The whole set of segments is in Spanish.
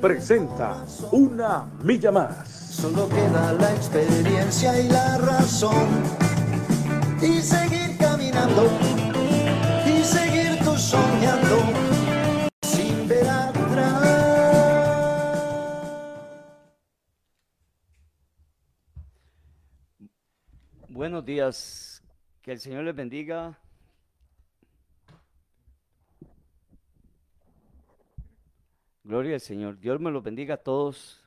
presenta Una Milla Más. Solo queda la experiencia y la razón. Y seguir caminando. Y seguir tú soñando. Sin ver atrás. Buenos días. Que el Señor les bendiga. Gloria al Señor. Dios me los bendiga a todos.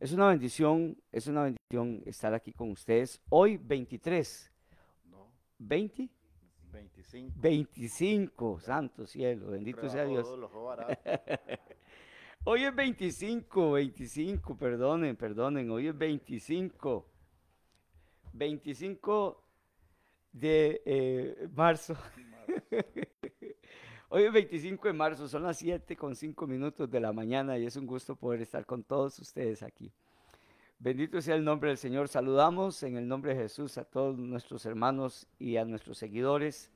Es una bendición, es una bendición estar aquí con ustedes. Hoy 23. No, 20, 25. 25, santo cielo, bendito sea Dios. Hoy es 25, 25, perdonen, perdonen, hoy es 25. 25 de eh, marzo. Hoy es 25 de marzo, son las 7 con 5 minutos de la mañana y es un gusto poder estar con todos ustedes aquí. Bendito sea el nombre del Señor. Saludamos en el nombre de Jesús a todos nuestros hermanos y a nuestros seguidores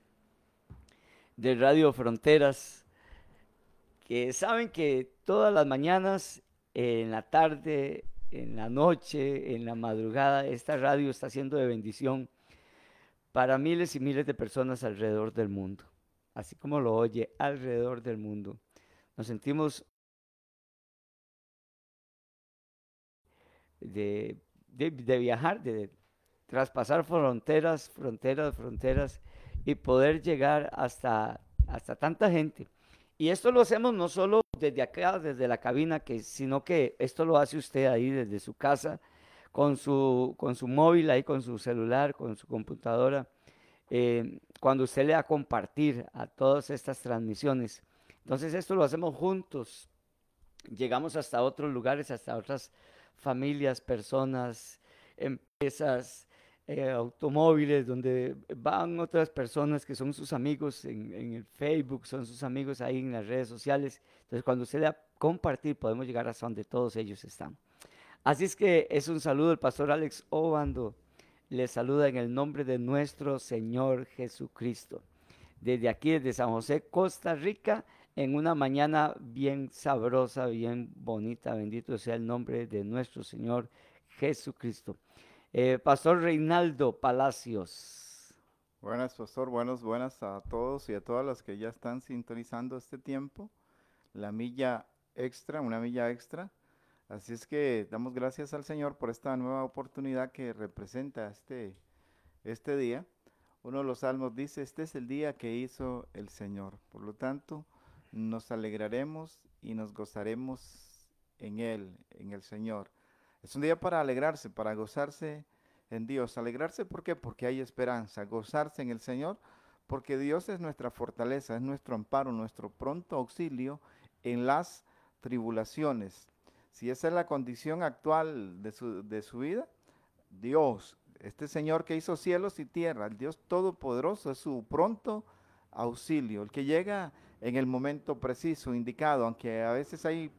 de Radio Fronteras, que saben que todas las mañanas, en la tarde, en la noche, en la madrugada, esta radio está siendo de bendición para miles y miles de personas alrededor del mundo así como lo oye, alrededor del mundo. Nos sentimos de, de, viajar, de traspasar fronteras, fronteras, fronteras y poder llegar hasta, hasta tanta gente. Y esto lo hacemos no solo desde acá, desde la cabina, que, sino que esto lo hace usted ahí desde su casa, con su, con su móvil, ahí con su celular, con su computadora eh, cuando usted le da compartir a todas estas transmisiones. Entonces esto lo hacemos juntos. Llegamos hasta otros lugares, hasta otras familias, personas, empresas, eh, automóviles, donde van otras personas que son sus amigos en, en, el Facebook, son sus amigos ahí en las redes sociales. Entonces cuando usted le da compartir, podemos llegar hasta donde todos ellos están. Así es que es un saludo del pastor Alex Obando les saluda en el nombre de nuestro Señor Jesucristo. Desde aquí, desde San José, Costa Rica, en una mañana bien sabrosa, bien bonita. Bendito sea el nombre de nuestro Señor Jesucristo. Eh, Pastor Reinaldo Palacios. Buenas, Pastor. Buenas, buenas a todos y a todas las que ya están sintonizando este tiempo. La milla extra, una milla extra. Así es que damos gracias al Señor por esta nueva oportunidad que representa este, este día. Uno de los salmos dice, este es el día que hizo el Señor. Por lo tanto, nos alegraremos y nos gozaremos en Él, en el Señor. Es un día para alegrarse, para gozarse en Dios. Alegrarse, ¿por qué? Porque hay esperanza. Gozarse en el Señor, porque Dios es nuestra fortaleza, es nuestro amparo, nuestro pronto auxilio en las tribulaciones. Si esa es la condición actual de su, de su vida, Dios, este Señor que hizo cielos y tierra, el Dios Todopoderoso, es su pronto auxilio, el que llega en el momento preciso, indicado, aunque a veces hay,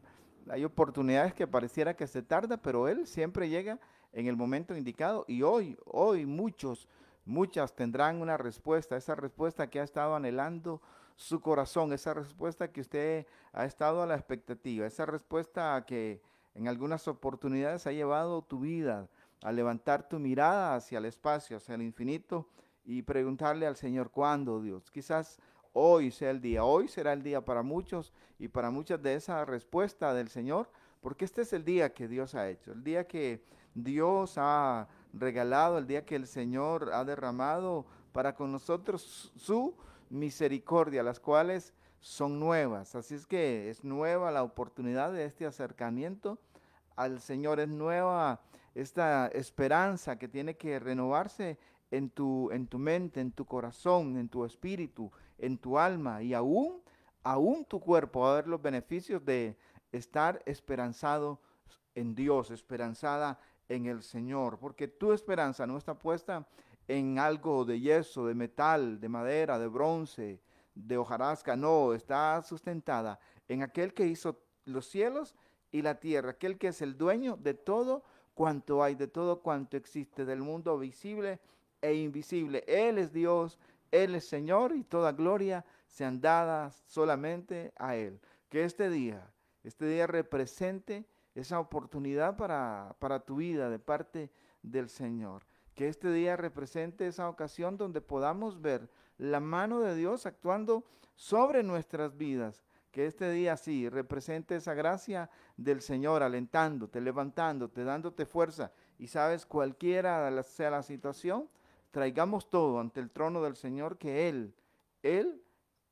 hay oportunidades que pareciera que se tarda, pero Él siempre llega en el momento indicado y hoy, hoy muchos, muchas tendrán una respuesta, esa respuesta que ha estado anhelando su corazón, esa respuesta que usted ha estado a la expectativa, esa respuesta que en algunas oportunidades ha llevado tu vida a levantar tu mirada hacia el espacio, hacia el infinito y preguntarle al Señor cuándo, Dios. Quizás hoy sea el día, hoy será el día para muchos y para muchas de esa respuesta del Señor, porque este es el día que Dios ha hecho, el día que Dios ha regalado, el día que el Señor ha derramado para con nosotros su misericordia, las cuales son nuevas. Así es que es nueva la oportunidad de este acercamiento al Señor, es nueva esta esperanza que tiene que renovarse en tu, en tu mente, en tu corazón, en tu espíritu, en tu alma y aún, aún tu cuerpo va a ver los beneficios de estar esperanzado en Dios, esperanzada en el Señor, porque tu esperanza no está puesta en algo de yeso, de metal, de madera, de bronce, de hojarasca, no, está sustentada en aquel que hizo los cielos y la tierra, aquel que es el dueño de todo cuanto hay, de todo cuanto existe, del mundo visible e invisible. Él es Dios, Él es Señor y toda gloria sean dadas solamente a Él. Que este día, este día represente esa oportunidad para, para tu vida de parte del Señor. Que este día represente esa ocasión donde podamos ver la mano de Dios actuando sobre nuestras vidas. Que este día sí represente esa gracia del Señor alentándote, levantándote, dándote fuerza. Y sabes, cualquiera sea la situación, traigamos todo ante el trono del Señor que Él, Él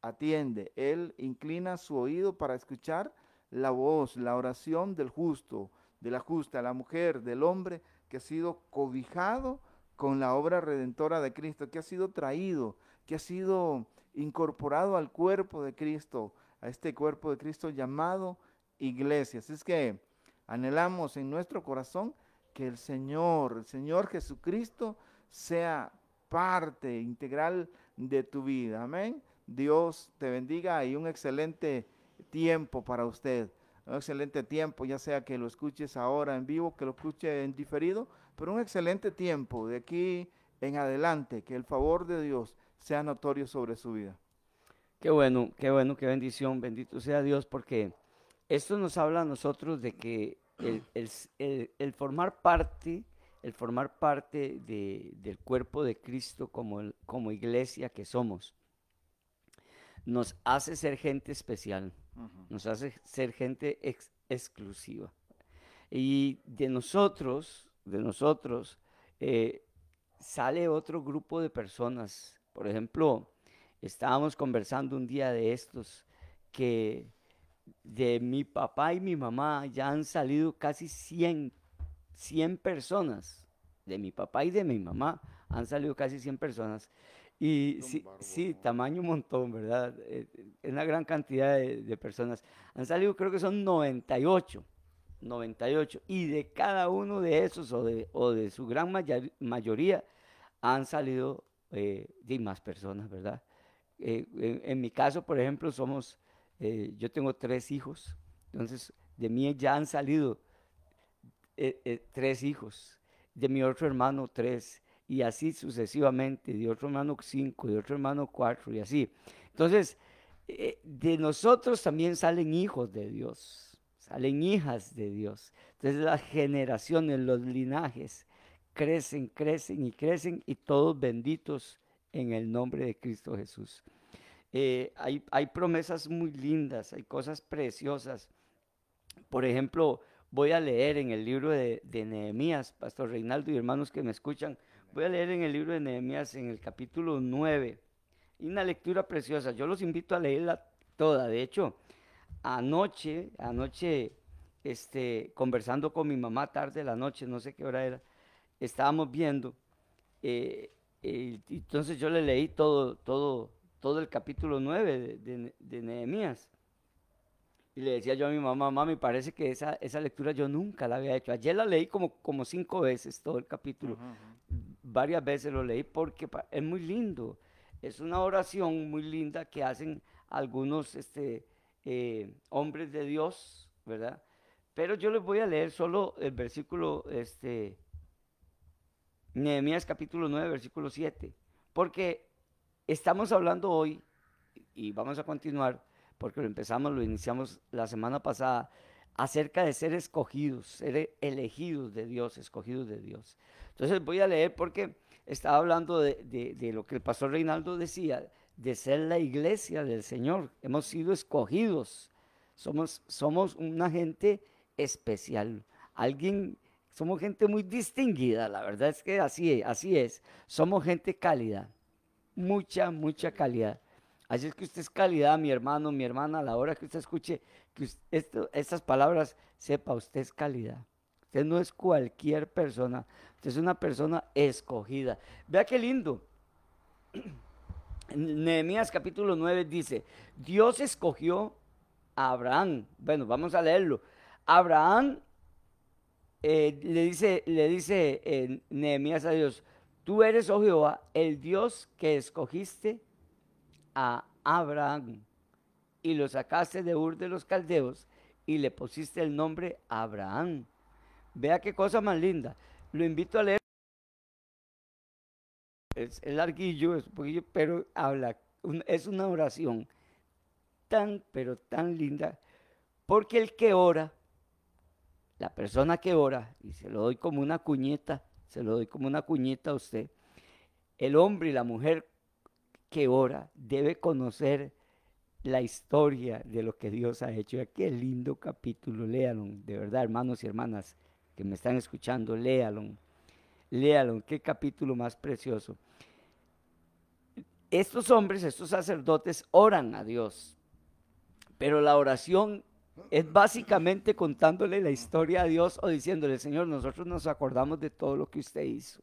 atiende, Él inclina su oído para escuchar la voz, la oración del justo, de la justa, la mujer, del hombre que ha sido cobijado con la obra redentora de Cristo, que ha sido traído, que ha sido incorporado al cuerpo de Cristo, a este cuerpo de Cristo llamado iglesia. Así es que anhelamos en nuestro corazón que el Señor, el Señor Jesucristo, sea parte integral de tu vida. Amén. Dios te bendiga y un excelente tiempo para usted. Un excelente tiempo, ya sea que lo escuches ahora en vivo, que lo escuche en diferido, pero un excelente tiempo de aquí en adelante, que el favor de Dios sea notorio sobre su vida. Qué bueno, qué bueno, qué bendición, bendito sea Dios, porque esto nos habla a nosotros de que el, formar parte, el formar parte del cuerpo de Cristo como, como iglesia que somos, nos hace ser gente especial nos hace ser gente exclusiva. Y de nosotros, de nosotros, eh, sale otro grupo de personas. Por ejemplo, estábamos conversando un día de estos que de mi papá y mi mamá ya han salido casi 100, 100 personas. De mi papá y de mi mamá han salido casi 100 personas. Y sí, sí, tamaño un montón, ¿verdad? Eh, es una gran cantidad de, personas. Han salido, creo que son 98. 98. Y de cada uno de esos, o de, o de su gran mayoría, han salido eh, más personas, ¿verdad? Eh, en, mi caso, por ejemplo, somos, yo tengo tres hijos. Entonces, de mí ya han salido tres hijos. De mi otro hermano, tres y así sucesivamente, de otro hermano cinco, de otro hermano cuatro y así. Entonces, eh, de nosotros también salen hijos de Dios, salen hijas de Dios. Entonces las generaciones, los linajes crecen, crecen y crecen y todos benditos en el nombre de Cristo Jesús. Eh, hay, hay promesas muy lindas, hay cosas preciosas. Por ejemplo, voy a leer en el libro de, de Nehemías, Pastor Reinaldo y hermanos que me escuchan, Voy a leer en el libro de Nehemías en el capítulo 9. Y una lectura preciosa. Yo los invito a leerla toda. De hecho, anoche, anoche, este, conversando con mi mamá tarde de la noche, no sé qué hora era, estábamos viendo. Eh, entonces yo le leí todo, todo, todo el capítulo 9 de, de Nehemías. Y le decía yo a mi mamá, mami, parece que esa, esa lectura yo nunca la había hecho. Ayer la leí como, como cinco veces todo el capítulo. Varias veces lo leí porque es muy lindo. Es una oración muy linda que hacen algunos este, eh, hombres de Dios, ¿verdad? Pero yo les voy a leer solo el versículo, este, Nehemías capítulo 9, versículo 7. Porque estamos hablando hoy, y vamos a continuar, porque lo empezamos, lo iniciamos la semana pasada, acerca de ser escogidos, ser elegidos de Dios, escogidos de Dios. Entonces voy a leer porque estaba hablando de, lo que el pastor Reinaldo decía, de ser la iglesia del Señor. Hemos sido escogidos, somos, somos una gente especial, alguien, somos gente muy distinguida, la verdad es que así, así es, somos gente cálida, mucha, mucha calidad. Así es que usted es calidad, mi hermano, mi hermana, a la hora que usted escuche que estas palabras, sepa, usted es calidad. Usted no es cualquier persona, usted es una persona escogida. Vea qué lindo. Nehemías capítulo 9 dice, Dios escogió a Abraham. Bueno, vamos a leerlo. Abraham eh, le dice, le dice eh, Nehemías a Dios, tú eres, oh Jehová, el Dios que escogiste a Abraham y lo sacaste de Ur de los Caldeos y le pusiste el nombre Abraham. Vea qué cosa más linda. Lo invito a leer. Es, el larguillo, es poquillo, pero habla, es una oración tan, pero tan linda, porque el que ora, la persona que ora, y se lo doy como una cuñeta, se lo doy como una cuñeta a usted, el hombre y la mujer que ora debe conocer la historia de lo que Dios ha hecho. Qué lindo capítulo, léalo, de verdad, hermanos y hermanas que me están escuchando, léalo, léalo, qué capítulo más precioso. Estos hombres, estos sacerdotes, oran a Dios, pero la oración es básicamente contándole la historia a Dios o diciéndole, Señor, nosotros nos acordamos de todo lo que usted hizo.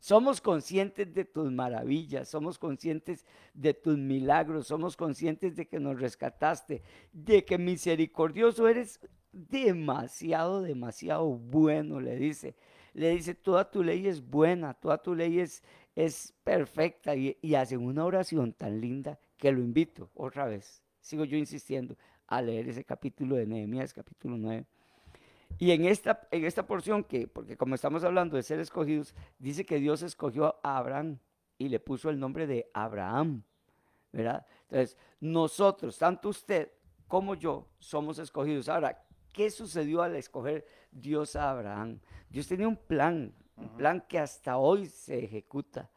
Somos conscientes de tus maravillas, somos conscientes de tus milagros, somos conscientes de que nos rescataste, de que misericordioso eres demasiado, demasiado bueno, le dice. Le dice, toda tu ley es buena, toda tu ley es, es perfecta y, y hace una oración tan linda que lo invito otra vez, sigo yo insistiendo, a leer ese capítulo de Nehemías, capítulo 9. Y en esta, en esta porción, que, porque como estamos hablando de ser escogidos, dice que Dios escogió a Abraham y le puso el nombre de Abraham, ¿verdad? Entonces, nosotros, tanto usted como yo, somos escogidos. Ahora, ¿qué sucedió al escoger Dios a Abraham? Dios tenía un plan, un plan que hasta hoy se ejecuta,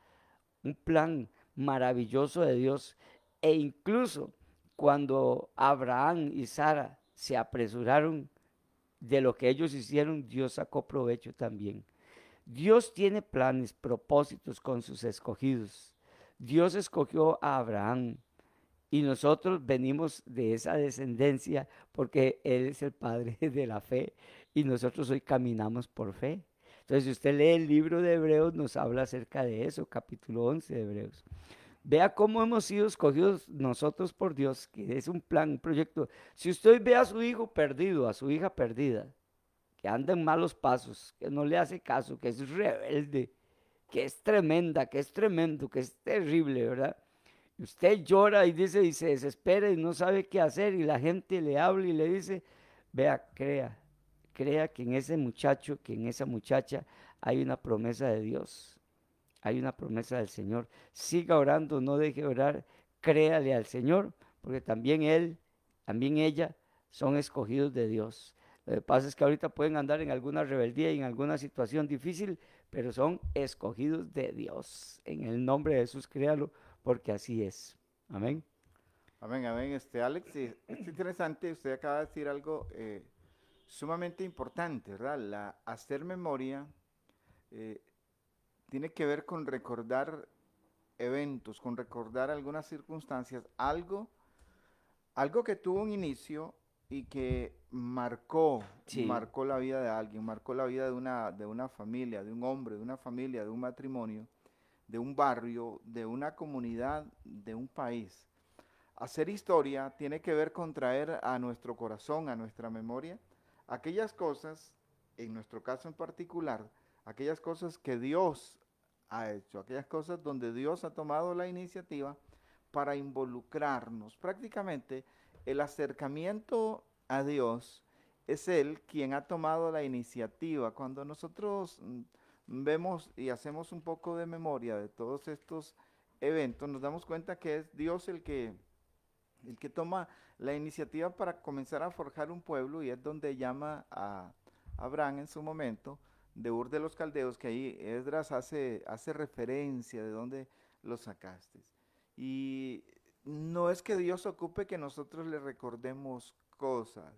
un plan maravilloso de Dios. E incluso cuando Abraham y Sara se apresuraron de lo que ellos hicieron, Dios sacó provecho también. Dios tiene planes, propósitos con sus escogidos. Dios escogió a Abraham y nosotros venimos de esa descendencia porque Él es el Padre de la fe y nosotros hoy caminamos por fe. Entonces, si usted lee el libro de Hebreos, nos habla acerca de eso, capítulo 11 de Hebreos. Vea cómo hemos sido escogidos nosotros por Dios, que es un plan, un proyecto. Si usted ve a su hijo perdido, a su hija perdida, que anda en malos pasos, que no le hace caso, que es rebelde, que es tremenda, que es tremendo, que es terrible, ¿verdad? Usted llora y dice y se desespera y no sabe qué hacer y la gente le habla y le dice, vea, crea, crea que en ese muchacho, que en esa muchacha hay una promesa de Dios hay una promesa del Señor. Siga orando, no deje de orar, créale al Señor, porque también Él, también ella son escogidos de Dios. Lo que pasa es que ahorita pueden andar en alguna rebeldía y en alguna situación difícil, pero son escogidos de Dios. En el nombre de Jesús, créalo, porque así es. Amén. Amén, amén. Este, Alex, es interesante, usted acaba de decir algo eh, sumamente importante, ¿verdad? La, hacer memoria eh, tiene que ver con recordar eventos, con recordar algunas circunstancias, algo, algo que tuvo un inicio y que marcó, marcó la vida de alguien, marcó la vida de una, de una familia, de un hombre, de una familia, de un matrimonio, de un barrio, de una comunidad, de un país. Hacer historia tiene que ver con traer a nuestro corazón, a nuestra memoria, aquellas cosas, en nuestro caso en particular, aquellas cosas que Dios ha hecho, aquellas cosas donde Dios ha tomado la iniciativa para involucrarnos. Prácticamente el acercamiento a Dios es Él quien ha tomado la iniciativa. Cuando nosotros mm, vemos y hacemos un poco de memoria de todos estos eventos, nos damos cuenta que es Dios el que, el que toma la iniciativa para comenzar a forjar un pueblo y es donde llama a Abraham en su momento de Ur de los Caldeos, que ahí Esdras hace, hace referencia de dónde lo sacaste. Y no es que Dios ocupe que nosotros le recordemos cosas.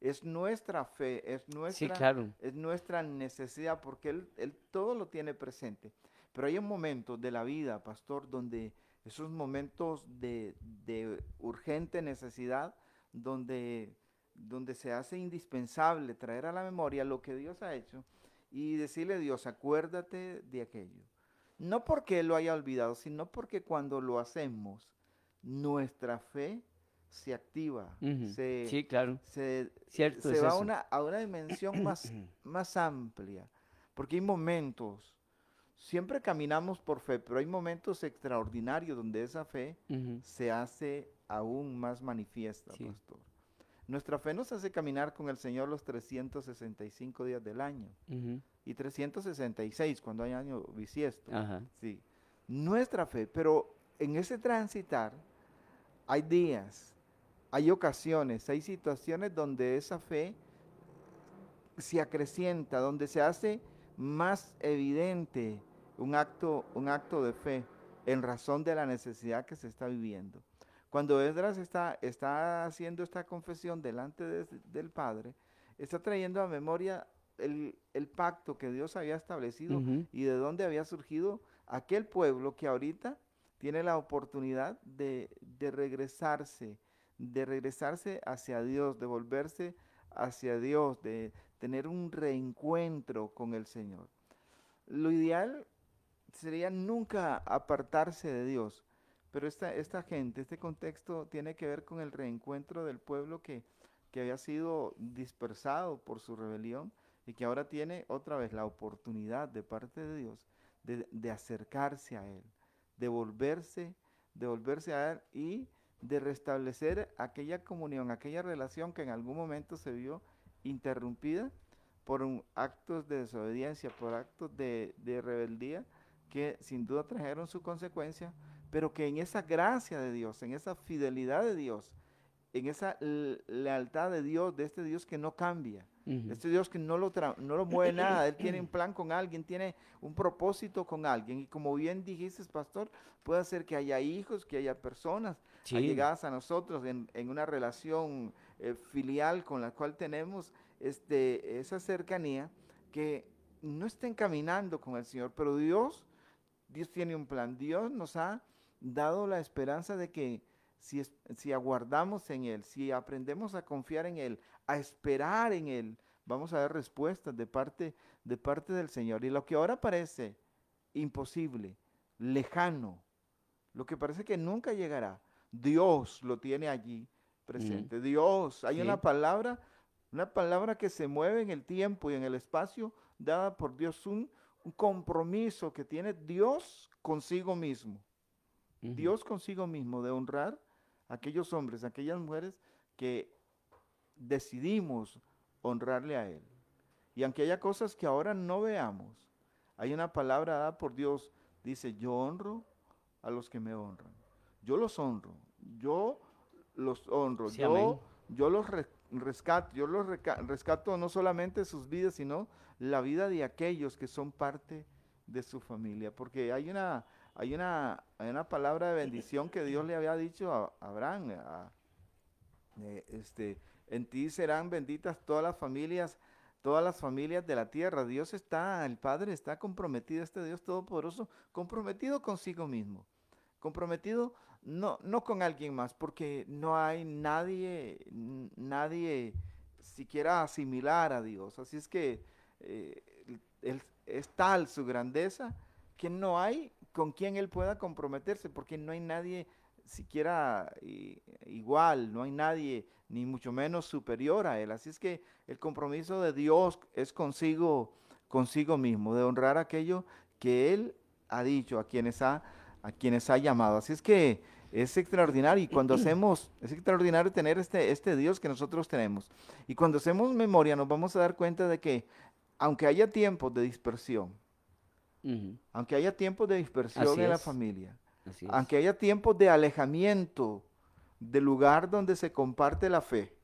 Es nuestra fe, es nuestra, es nuestra necesidad, porque él, él todo lo tiene presente. Pero hay un momento de la vida, pastor, donde esos momentos de, de urgente necesidad, donde, donde se hace indispensable traer a la memoria lo que Dios ha hecho, y decirle a Dios, acuérdate de aquello. No porque Él lo haya olvidado, sino porque cuando lo hacemos, nuestra fe se activa, se, Sí, claro. se, Cierto se es va eso. una, a una dimensión más, más amplia, porque hay momentos, siempre caminamos por fe, pero hay momentos extraordinarios donde esa fe se hace aún más manifiesta, Sí. pastor. Nuestra fe nos hace caminar con el Señor los 365 días del año y 366 cuando hay año bisiesto. Sí. Nuestra fe, pero en ese transitar hay días, hay ocasiones, hay situaciones donde esa fe se acrecienta, donde se hace más evidente un acto, un acto de fe en razón de la necesidad que se está viviendo. Cuando Esdras está, está haciendo esta confesión delante de- del Padre, está trayendo a memoria el, el pacto que Dios había establecido y de dónde había surgido aquel pueblo que ahorita tiene la oportunidad de, de regresarse, de regresarse hacia Dios, de volverse hacia Dios, de tener un reencuentro con el Señor. Lo ideal sería nunca apartarse de Dios, pero esta, esta gente, este contexto tiene que ver con el reencuentro del pueblo que, que había sido dispersado por su rebelión y que ahora tiene otra vez la oportunidad de parte de Dios de, de acercarse a Él, de volverse, de volverse a Él y de restablecer aquella comunión, aquella relación que en algún momento se vio interrumpida por actos de desobediencia, por actos de, de rebeldía que sin duda trajeron su consecuencia, pero que en esa gracia de Dios, en esa fidelidad de Dios, en esa lealtad de Dios, de este Dios que no cambia, Este Dios que no lo, no lo mueve nada, Él tiene un plan con alguien, tiene un propósito con alguien. Y como bien dijiste, pastor, puede ser que haya hijos, que haya personas Sí. allegadas a nosotros en, en una relación eh, filial con la cual tenemos este, esa cercanía, que no estén caminando con el Señor, pero Dios, Dios tiene un plan. Dios nos ha dado la esperanza de que si, es- si aguardamos en Él, si aprendemos a confiar en Él, a esperar en Él, vamos a ver respuestas de parte, de parte del Señor. Y lo que ahora parece imposible, lejano, lo que parece que nunca llegará, Dios lo tiene allí presente. Dios, hay Sí. una palabra, una palabra que se mueve en el tiempo y en el espacio, dada por Dios, un, un compromiso que tiene Dios consigo mismo. Dios consigo mismo de honrar aquellos hombres, aquellas mujeres que decidimos honrarle a Él. Y aunque haya cosas que ahora no veamos, hay una palabra dada por Dios, dice, yo honro a los que me honran. Yo los honro, yo los honro, Sí, yo, yo los re- rescato, yo los rescato no solamente sus vidas, sino la vida de aquellos que son parte de su familia. Porque hay una, hay una, hay una palabra de bendición que Dios le había dicho a Abraham, eh, este, en ti serán benditas todas las familias, todas las familias de la tierra. Dios está, el Padre está comprometido, este Dios todopoderoso, comprometido consigo mismo, comprometido no, no con alguien más, porque no hay nadie, nadie siquiera similar a Dios. Así es que eh, es tal su grandeza que no hay con quien Él pueda comprometerse, porque no hay nadie siquiera i- igual, no hay nadie ni mucho menos superior a Él. Así es que el compromiso de Dios es consigo, consigo mismo, de honrar aquello que Él ha dicho, a quienes ha, a quienes ha llamado. Así es que es extraordinario y cuando hacemos, es extraordinario tener este, este Dios que nosotros tenemos. Y cuando hacemos memoria nos vamos a dar cuenta de que aunque haya tiempos de dispersión, Aunque haya tiempos de dispersión Así en la familia, Así es. aunque haya tiempos de alejamiento del lugar donde se comparte la fe,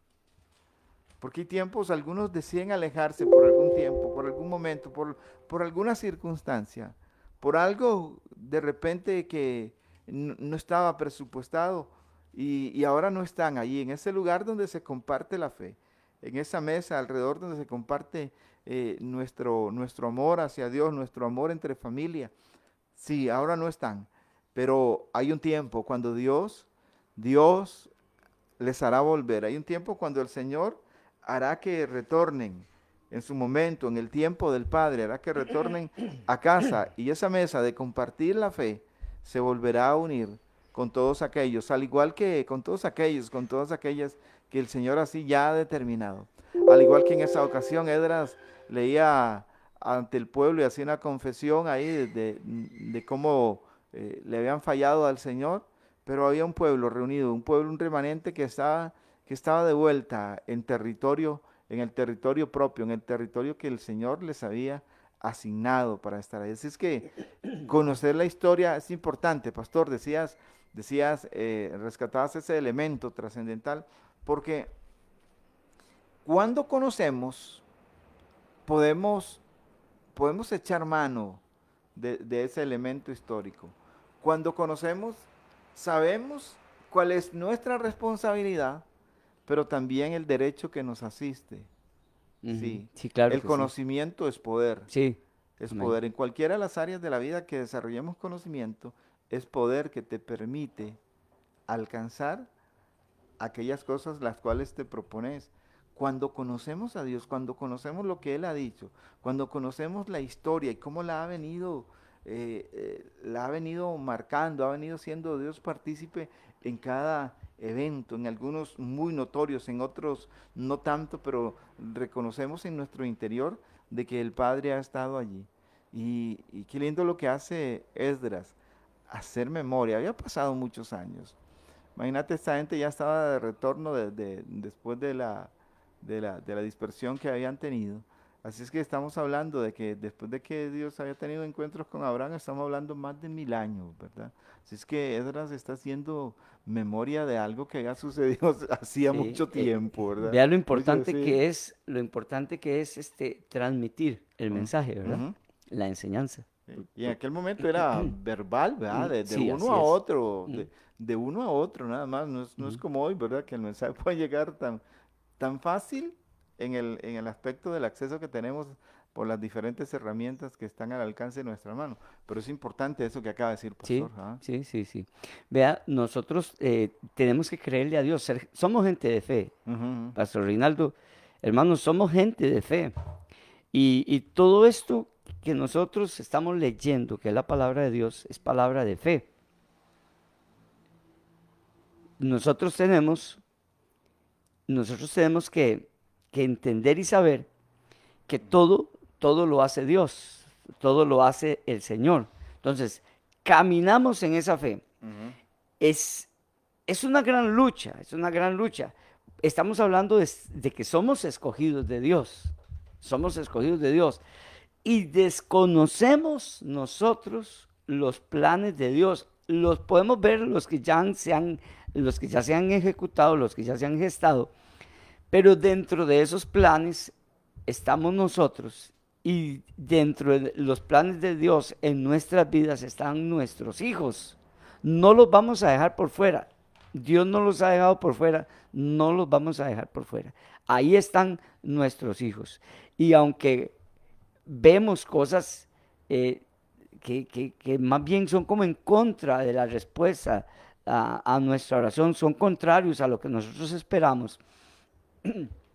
porque hay tiempos, algunos deciden alejarse por algún tiempo, por algún momento, por, por alguna circunstancia, por algo de repente que no estaba presupuestado y, y ahora no están allí, en ese lugar donde se comparte la fe, en esa mesa alrededor donde se comparte eh, nuestro, nuestro amor hacia Dios, nuestro amor entre familia. Sí, ahora no están, pero hay un tiempo cuando Dios, Dios les hará volver. Hay un tiempo cuando el Señor hará que retornen en su momento, en el tiempo del Padre, hará que retornen a casa y esa mesa de compartir la fe se volverá a unir con todos aquellos, al igual que con todos aquellos, con todas aquellas que el Señor así ya ha determinado. Al igual que en esa ocasión, Edras leía ante el pueblo y hacía una confesión ahí de, cómo eh, le habían fallado al Señor, pero había un pueblo reunido, un pueblo, un remanente que estaba, que estaba de vuelta en territorio, en el territorio propio, en el territorio que el Señor les había asignado para estar ahí. Así es que conocer la historia es importante, pastor, decías, decías, eh, rescatabas ese elemento trascendental, porque cuando conocemos, podemos, podemos echar mano de, de ese elemento histórico. Cuando conocemos, sabemos cuál es nuestra responsabilidad, pero también el derecho que nos asiste. Sí, claro. El conocimiento es poder. Sí. Es poder. En cualquiera de las áreas de la vida que desarrollemos conocimiento, es poder que te permite alcanzar aquellas cosas las cuales te propones. Cuando conocemos a Dios, cuando conocemos lo que Él ha dicho, cuando conocemos la historia y cómo la ha venido, eh, eh, la ha venido marcando, ha venido siendo Dios partícipe en cada evento, en algunos muy notorios, en otros no tanto, pero reconocemos en nuestro interior de que el Padre ha estado allí. Y, qué lindo lo que hace Esdras, hacer memoria. Había pasado muchos años. Imagínate, esta gente ya estaba de retorno después de la, de la dispersión que habían tenido Así es que estamos hablando de que después de que Dios haya tenido encuentros con Abraham, estamos hablando más de mil años, ¿verdad? Así es que Esdras está haciendo memoria de algo que había sucedido hacía mucho eh, tiempo, ¿verdad? Vea lo importante que es, lo importante que es este transmitir el mensaje, ¿verdad? La enseñanza. Y en aquel momento era verbal, ¿verdad? De, uno a otro, de, uno a otro, nada más. No es, no es como hoy, ¿verdad? Que el mensaje puede llegar tan, tan fácil en el, en el aspecto del acceso que tenemos por las diferentes herramientas que están al alcance de nuestra mano. Pero es importante eso que acaba de decir, pastor. ¿ah? Sí, sí, sí, Vea, nosotros eh, tenemos que creerle a Dios. somos gente de fe. Pastor Reinaldo, hermanos, somos gente de fe. Y, y, todo esto que nosotros estamos leyendo, que es la palabra de Dios, es palabra de fe. Nosotros tenemos, nosotros tenemos que que entender y saber que todo, todo lo hace Dios, todo lo hace el Señor. Entonces, caminamos en esa fe. es, es una gran lucha, es una gran lucha. Estamos hablando de, de que somos escogidos de Dios, somos escogidos de Dios y desconocemos nosotros los planes de Dios. Los podemos ver los que ya se han, los que ya se han ejecutado, los que ya se han gestado, pero dentro de esos planes estamos nosotros y dentro de los planes de Dios en nuestras vidas están nuestros hijos. No los vamos a dejar por fuera. Dios no los ha dejado por fuera, no los vamos a dejar por fuera. Ahí están nuestros hijos. Y aunque vemos cosas eh, que, más bien son como en contra de la respuesta a nuestra oración, son contrarios a lo que nosotros esperamos,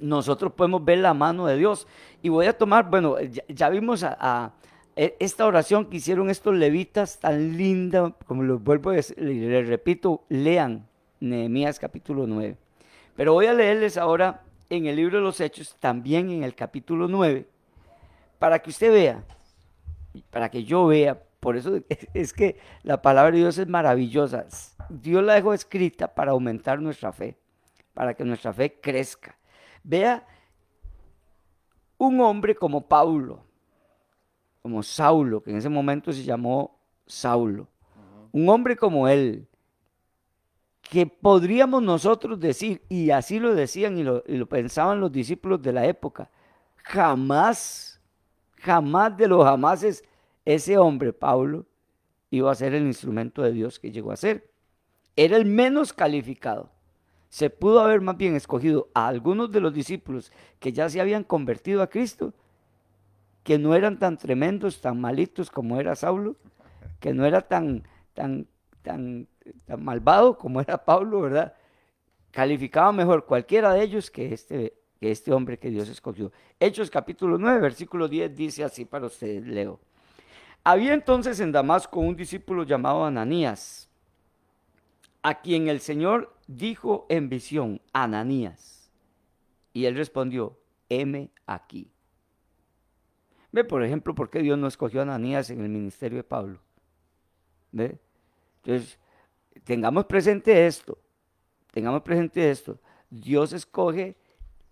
nosotros podemos ver la mano de Dios. Y voy a tomar, bueno, ya, vimos a, e, esta oración que hicieron estos levitas tan linda, como lo vuelvo a decir, les repito, lean Nehemías capítulo 9. Pero voy a leerles ahora en el libro de los Hechos, también en el capítulo 9, para que usted vea, para que yo vea, por eso es que la palabra de Dios es maravillosa. Dios la dejó escrita para aumentar nuestra fe para que nuestra fe crezca. Vea un hombre como Paulo, como Saulo, que en ese momento se llamó Saulo. Un hombre como él, que podríamos nosotros decir, y así lo decían y lo, y lo pensaban los discípulos de la época, jamás, jamás de los jamases, ese hombre, Paulo, iba a ser el instrumento de Dios que llegó a ser. Era el menos calificado se pudo haber más bien escogido a algunos de los discípulos que ya se habían convertido a Cristo, que no eran tan tremendos, tan malitos como era Saulo, que no era tan, tan, tan, tan malvado como era Pablo, ¿verdad? Calificaba mejor cualquiera de ellos que este, que este hombre que Dios escogió. Hechos capítulo 9, versículo 10 dice así para ustedes, leo. Había entonces en Damasco un discípulo llamado Ananías a quien el Señor dijo en visión, Ananías. Y él respondió, heme aquí. Ve, por ejemplo, por qué Dios no escogió a Ananías en el ministerio de Pablo. ¿Ve? Entonces, tengamos presente esto, tengamos presente esto. Dios escoge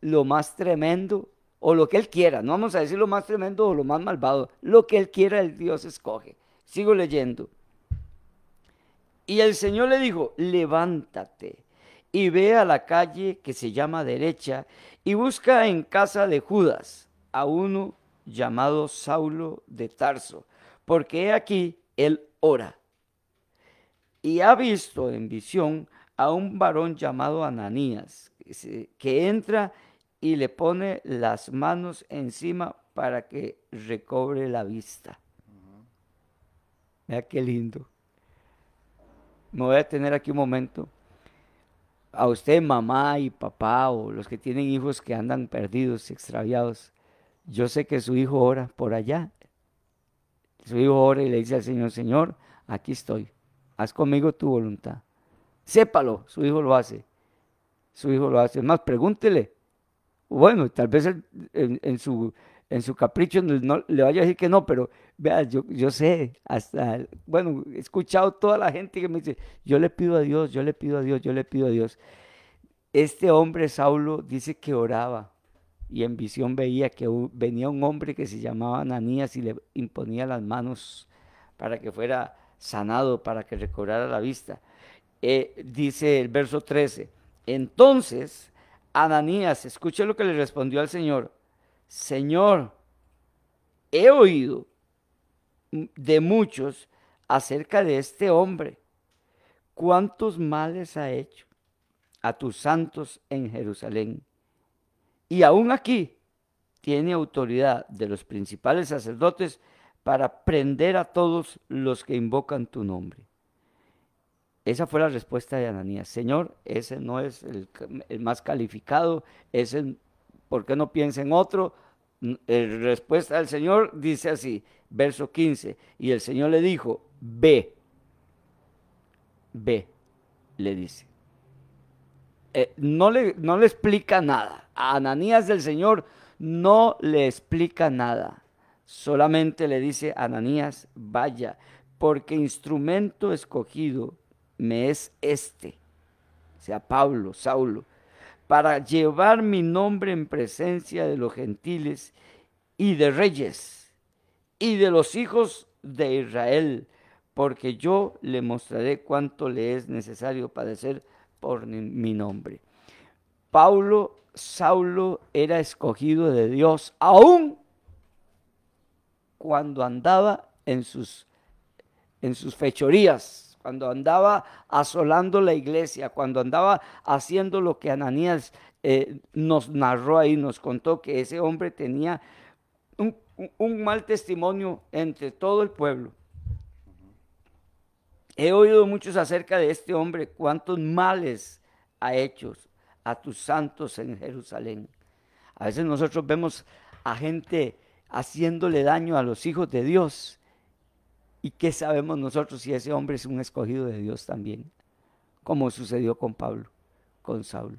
lo más tremendo o lo que Él quiera, no vamos a decir lo más tremendo o lo más malvado, lo que Él quiera, el Dios escoge. Sigo leyendo. Y el Señor le dijo, levántate y ve a la calle que se llama derecha y busca en casa de Judas a uno llamado Saulo de Tarso, porque he aquí él ora. Y ha visto en visión a un varón llamado Ananías, que entra y le pone las manos encima para que recobre la vista. Vea qué lindo. Me voy a tener aquí un momento. A usted, mamá y papá, o los que tienen hijos que andan perdidos, extraviados, yo sé que su hijo ora por allá. Su hijo ora y le dice al Señor, Señor, aquí estoy. Haz conmigo tu voluntad. Sépalo, su hijo lo hace. Su hijo lo hace. Es más, pregúntele. Bueno, tal vez en, su, en su capricho no, le vaya a decir que no, pero vea, yo, yo sé, hasta, bueno, he escuchado toda la gente que me dice, yo le pido a Dios, yo le pido a Dios, yo le pido a Dios. Este hombre, Saulo, dice que oraba y en visión veía que venía un hombre que se llamaba Ananías y le imponía las manos para que fuera sanado, para que recobrara la vista. Eh, dice el verso 13, entonces Ananías, escuche lo que le respondió al Señor, Señor, he oído de muchos acerca de este hombre, cuántos males ha hecho a tus santos en Jerusalén y aún aquí tiene autoridad de los principales sacerdotes para prender a todos los que invocan tu nombre. Esa fue la respuesta de Ananías. Señor, ese no es el, más calificado, ese, ¿por qué no piensa en otro? La respuesta del Señor dice así, verso 15, y el Señor le dijo, ve, ve, le dice. Eh, no, le, no le explica nada. A Ananías del Señor no le explica nada. Solamente le dice, Ananías, vaya, porque instrumento escogido me es este, o sea, Pablo, Saulo, para llevar mi nombre en presencia de los gentiles y de reyes y de los hijos de Israel, porque yo le mostraré cuánto le es necesario padecer por mi nombre. Paulo, Saulo era escogido de Dios, aún cuando andaba en sus, en sus fechorías, cuando andaba asolando la iglesia, cuando andaba haciendo lo que Ananías eh, nos narró ahí, nos contó que ese hombre tenía un mal testimonio entre todo el pueblo. He oído muchos acerca de este hombre, cuántos males ha hecho a tus santos en Jerusalén. A veces nosotros vemos a gente haciéndole daño a los hijos de Dios. ¿Y qué sabemos nosotros si ese hombre es un escogido de Dios también? Como sucedió con Pablo, con Saulo.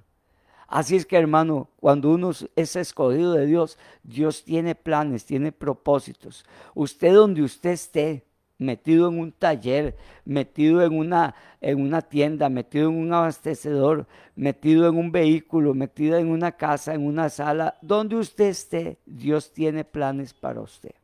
Así es que hermano, cuando uno es escogido de Dios, Dios tiene planes, tiene propósitos. Usted donde usted esté, metido en un taller, metido en una, en una tienda, metido en un abastecedor, metido en un vehículo, metido en una casa, en una sala, donde usted esté, Dios tiene planes para usted.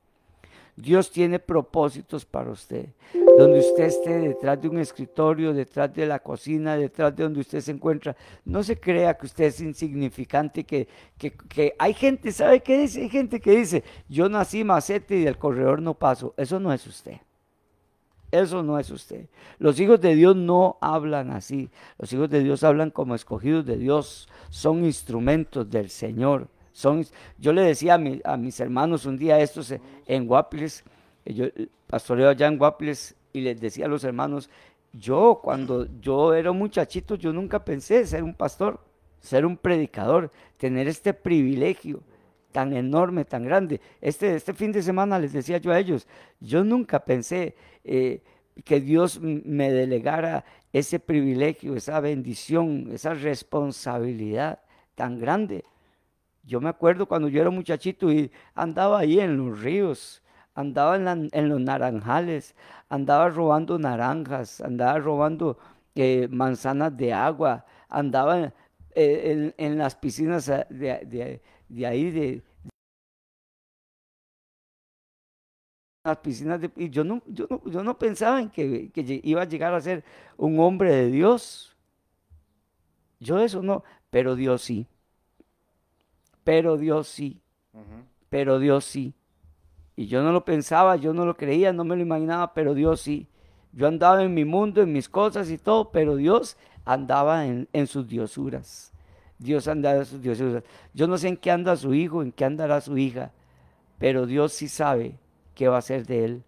Dios tiene propósitos para usted. Donde usted esté detrás de un escritorio, detrás de la cocina, detrás de donde usted se encuentra, no se crea que usted es insignificante, que, que, que hay gente, ¿sabe qué dice? Hay gente que dice, yo nací macete y del corredor no paso. Eso no es usted. Eso no es usted. Los hijos de Dios no hablan así. Los hijos de Dios hablan como escogidos de Dios. Son instrumentos del Señor. Son, yo le decía a, mis hermanos un día estos en Guapiles, yo pastoreo allá en Guapiles y les decía a los hermanos, yo cuando yo era muchachito, yo nunca pensé ser un pastor, ser un predicador, tener este privilegio tan enorme, tan grande. Este, este fin de semana les decía yo a ellos, yo nunca pensé eh, que Dios me delegara ese privilegio, esa bendición, esa responsabilidad tan grande. Yo me acuerdo cuando yo era muchachito y andaba ahí en los ríos, andaba en, los naranjales, andaba robando naranjas, andaba robando eh, manzanas de agua, andaba eh, en, las piscinas de, de ahí, de, las piscinas de, y yo no, yo no, yo no pensaba en que, iba a llegar a ser un hombre de Dios. Yo eso no, pero Dios sí. Pero Dios sí. Pero Dios sí. Y yo no lo pensaba, yo no lo creía, no me lo imaginaba, pero Dios sí. Yo andaba en mi mundo, en mis cosas y todo, pero Dios andaba en, en sus diosuras. Dios andaba en sus diosuras. Yo no sé en qué anda su hijo, en qué andará su hija, pero Dios sí sabe qué va a ser de él.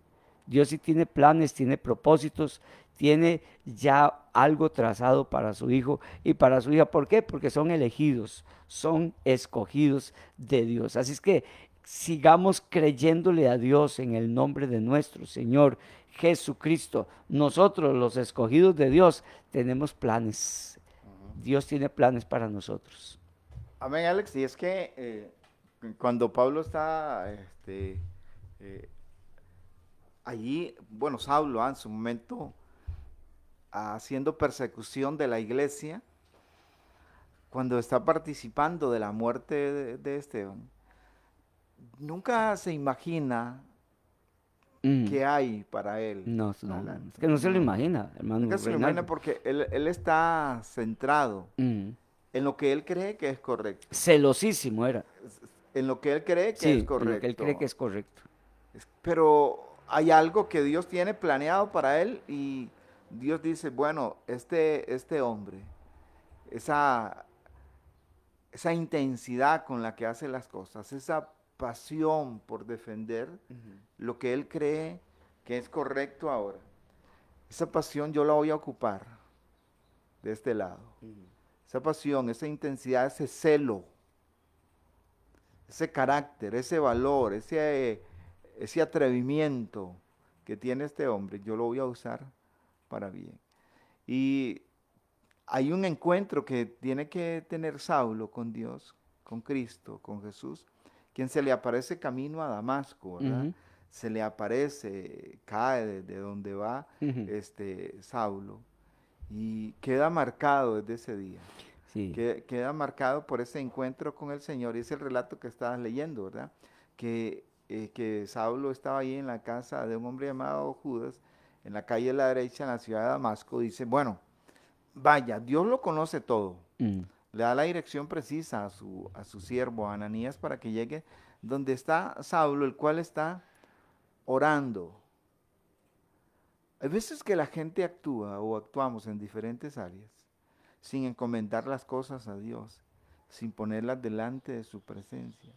Dios sí tiene planes, tiene propósitos, tiene ya algo trazado para su hijo y para su hija. ¿Por qué? Porque son elegidos, son escogidos de Dios. Así es que sigamos creyéndole a Dios en el nombre de nuestro Señor Jesucristo. Nosotros, los escogidos de Dios, tenemos planes. Dios tiene planes para nosotros. Amén, Alex. Y es que eh, cuando Pablo está este, eh, allí, bueno, Saulo ah, en su momento haciendo persecución de la iglesia, cuando está participando de la muerte de, Esteban, nunca se imagina mm. qué hay para él. No, es que no se lo imagina, hermano. Nunca se lo imagina porque él, está centrado mm. en lo que él cree que es correcto. Celosísimo era. En lo que él cree que es correcto. En lo que él cree que es correcto. Pero hay algo que Dios tiene planeado para él y Dios dice, bueno, este, este hombre, esa, esa intensidad con la que hace las cosas, esa pasión por defender lo que él cree que es correcto ahora, esa pasión yo la voy a ocupar de este lado. Esa pasión, esa intensidad, ese celo, ese carácter, ese valor, ese ese atrevimiento que tiene este hombre, yo lo voy a usar para bien. Y hay un encuentro que tiene que tener Saulo con Dios, con Cristo, con Jesús, quien se le aparece camino a Damasco, ¿verdad? Se le aparece, cae de, donde va este Saulo y queda marcado desde ese día. queda marcado por ese encuentro con el Señor y es el relato que estabas leyendo, ¿verdad? Que eh, que Saulo estaba ahí en la casa de un hombre llamado Judas, en la calle de la derecha, en la ciudad de Damasco, dice, bueno, vaya, Dios lo conoce todo. Mm. Le da la dirección precisa a su, a su siervo, Ananías, para que llegue donde está Saulo, el cual está orando. Hay veces que la gente actúa o actuamos en diferentes áreas sin encomendar las cosas a Dios, sin ponerlas delante de su presencia.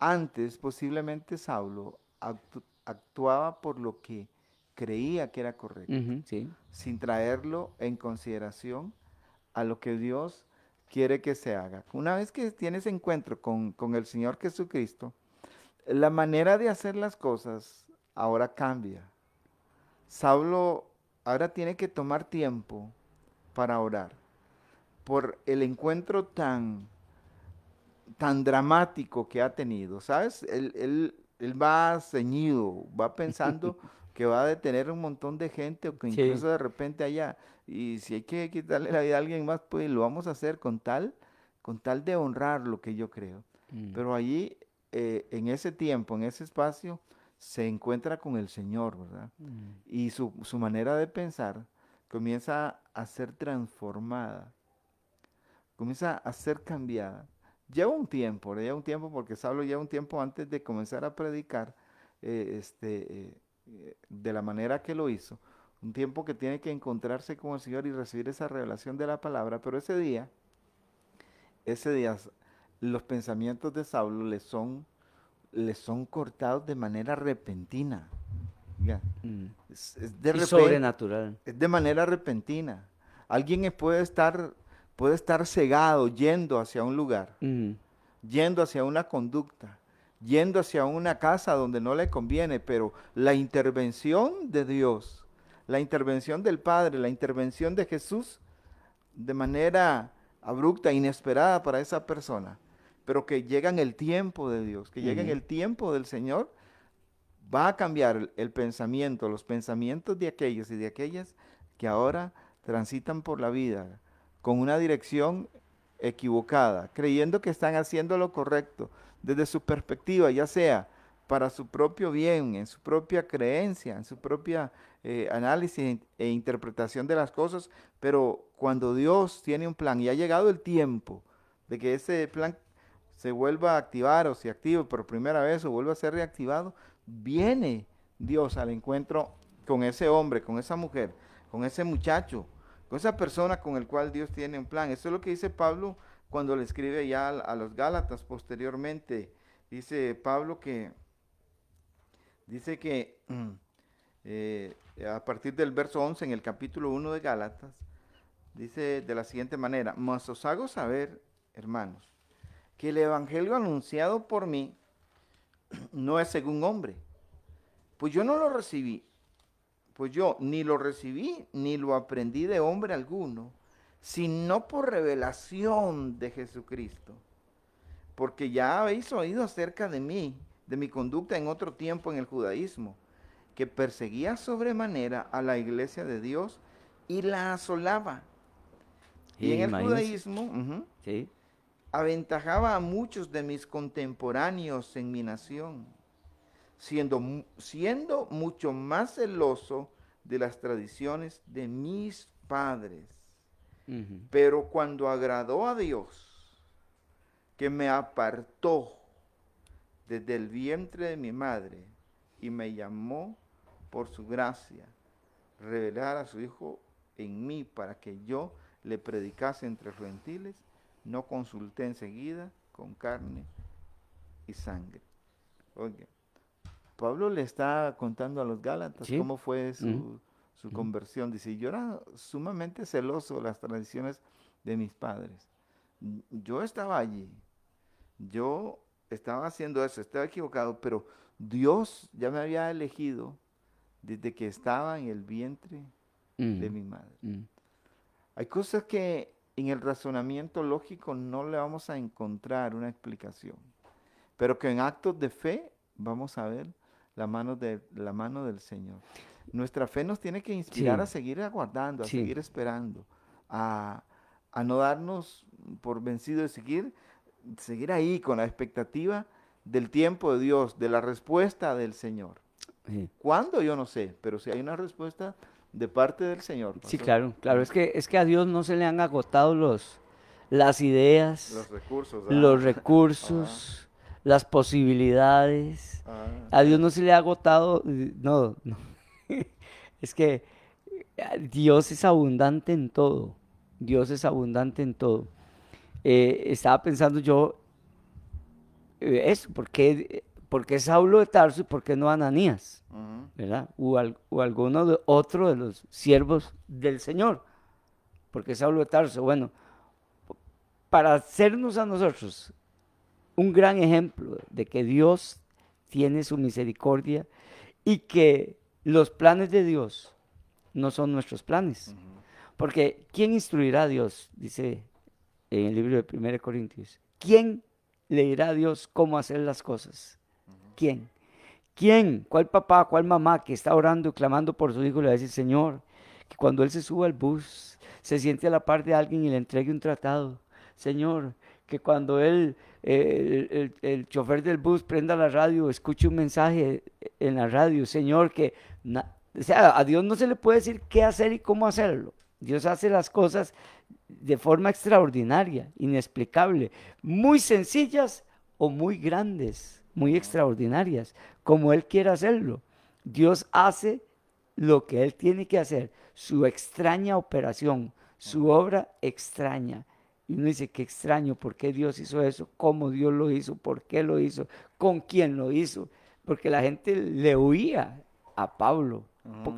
Antes, posiblemente Saulo actuaba por lo que creía que era correcto, sin traerlo en consideración a lo que Dios quiere que se haga. Una vez que tienes encuentro con, con el Señor Jesucristo, la manera de hacer las cosas ahora cambia. Saulo ahora tiene que tomar tiempo para orar por el encuentro tan tan dramático que ha tenido, ¿sabes? Él, va ceñido, va pensando que va a detener un montón de gente o que incluso de repente haya, y si hay que quitarle la vida a alguien más, pues lo vamos a hacer con tal, con tal de honrar lo que yo creo. Mm. Pero allí, eh, en ese tiempo, en ese espacio, se encuentra con el Señor, ¿verdad? Mm. Y su, su manera de pensar comienza a ser transformada, comienza a ser cambiada lleva un tiempo, lleva un tiempo porque Saulo lleva un tiempo antes de comenzar a predicar eh, este, eh, de la manera que lo hizo, un tiempo que tiene que encontrarse con el Señor y recibir esa revelación de la palabra, pero ese día, ese día, los pensamientos de Saulo le son, le son cortados de manera repentina. Mm. Es, de sobrenatural. Es de manera repentina. Alguien puede estar puede estar cegado yendo hacia un lugar, yendo hacia una conducta, yendo hacia una casa donde no le conviene, pero la intervención de Dios, la intervención del Padre, la intervención de Jesús de manera abrupta, inesperada para esa persona, pero que llega en el tiempo de Dios, que llega en el tiempo del Señor, va a cambiar el pensamiento, los pensamientos de aquellos y de aquellas que ahora transitan por la vida con una dirección equivocada, creyendo que están haciendo lo correcto desde su perspectiva, ya sea para su propio bien, en su propia creencia, en su propia eh, análisis e interpretación de las cosas, pero cuando Dios tiene un plan y ha llegado el tiempo de que ese plan se vuelva a activar o se active por primera vez o vuelva a ser reactivado, viene Dios al encuentro con ese hombre, con esa mujer, con ese muchacho, con esa persona con el cual Dios tiene un plan. Eso es lo que dice Pablo cuando le escribe ya a, los Gálatas posteriormente. Dice Pablo que, dice que eh, a partir del verso 11 en el capítulo 1 de Gálatas, dice de la siguiente manera, mas os hago saber, hermanos, que el Evangelio anunciado por mí no es según hombre. Pues yo no lo recibí, pues yo ni lo recibí ni lo aprendí de hombre alguno, sino por revelación de Jesucristo. Porque ya habéis oído acerca de mí, de mi conducta en otro tiempo en el judaísmo, que perseguía sobremanera a la iglesia de Dios y la asolaba. y en el judaísmo aventajaba a muchos de mis contemporáneos en mi nación siendo, siendo mucho más celoso de las tradiciones de mis padres. Pero cuando agradó a Dios, que me apartó desde el vientre de mi madre y me llamó por su gracia, revelar a su Hijo en mí para que yo le predicase entre los gentiles, no consulté enseguida con carne y sangre. Oiga, Pablo le está contando a los Gálatas cómo fue su, conversión. Dice, yo era sumamente celoso de las tradiciones de mis padres. Yo estaba allí, yo estaba haciendo eso, estaba equivocado, pero Dios ya me había elegido desde que estaba en el vientre de mi madre. Hay cosas que en el razonamiento lógico no le vamos a encontrar una explicación, pero que en actos de fe vamos a ver la mano, de, la mano del Señor. Nuestra fe nos tiene que inspirar a seguir aguardando, a seguir esperando, a, no darnos por vencido de seguir, seguir ahí con la expectativa del tiempo de Dios, de la respuesta del Señor. ¿Cuándo? Yo no sé, pero si hay una respuesta de parte del Señor. Sí, claro, claro, es que, es que a Dios no se le han agotado los, las ideas, los recursos, los recursos las posibilidades. Ah. A Dios no se le ha agotado, no, no. Es que eh, Dios es abundante en todo. Dios es abundante en todo. Eh, estaba pensando yo eh, eso, ¿por qué, Saulo de Tarso y por qué no Ananías? ¿Verdad? O, alguno de otro de los siervos del Señor. ¿Por qué Saulo de Tarso? Bueno, para hacernos a nosotros un gran ejemplo de que Dios tiene su misericordia y que los planes de Dios no son nuestros planes. Porque ¿quién instruirá a Dios? Dice en el libro de 1 Corintios. ¿Quién le dirá a Dios cómo hacer las cosas? ¿Quién? ¿Quién? ¿Cuál papá, cuál mamá que está orando y clamando por su hijo le va a decir, Señor, que cuando él se suba al bus, se siente a la par de alguien y le entregue un tratado? Señor, que cuando él, el, el, chofer del bus prenda la radio, escuche un mensaje en la radio, Señor, que a Dios no se le puede decir qué hacer y cómo hacerlo. Dios hace las cosas de forma extraordinaria, inexplicable, muy sencillas o muy grandes, muy extraordinarias, como Él quiere hacerlo. Dios hace lo que Él tiene que hacer, su extraña operación, su obra extraña. Y uno dice, qué extraño, ¿por qué Dios hizo eso? ¿Cómo Dios lo hizo? ¿Por qué lo hizo? ¿Con quién lo hizo? Porque la gente le huía a Pablo.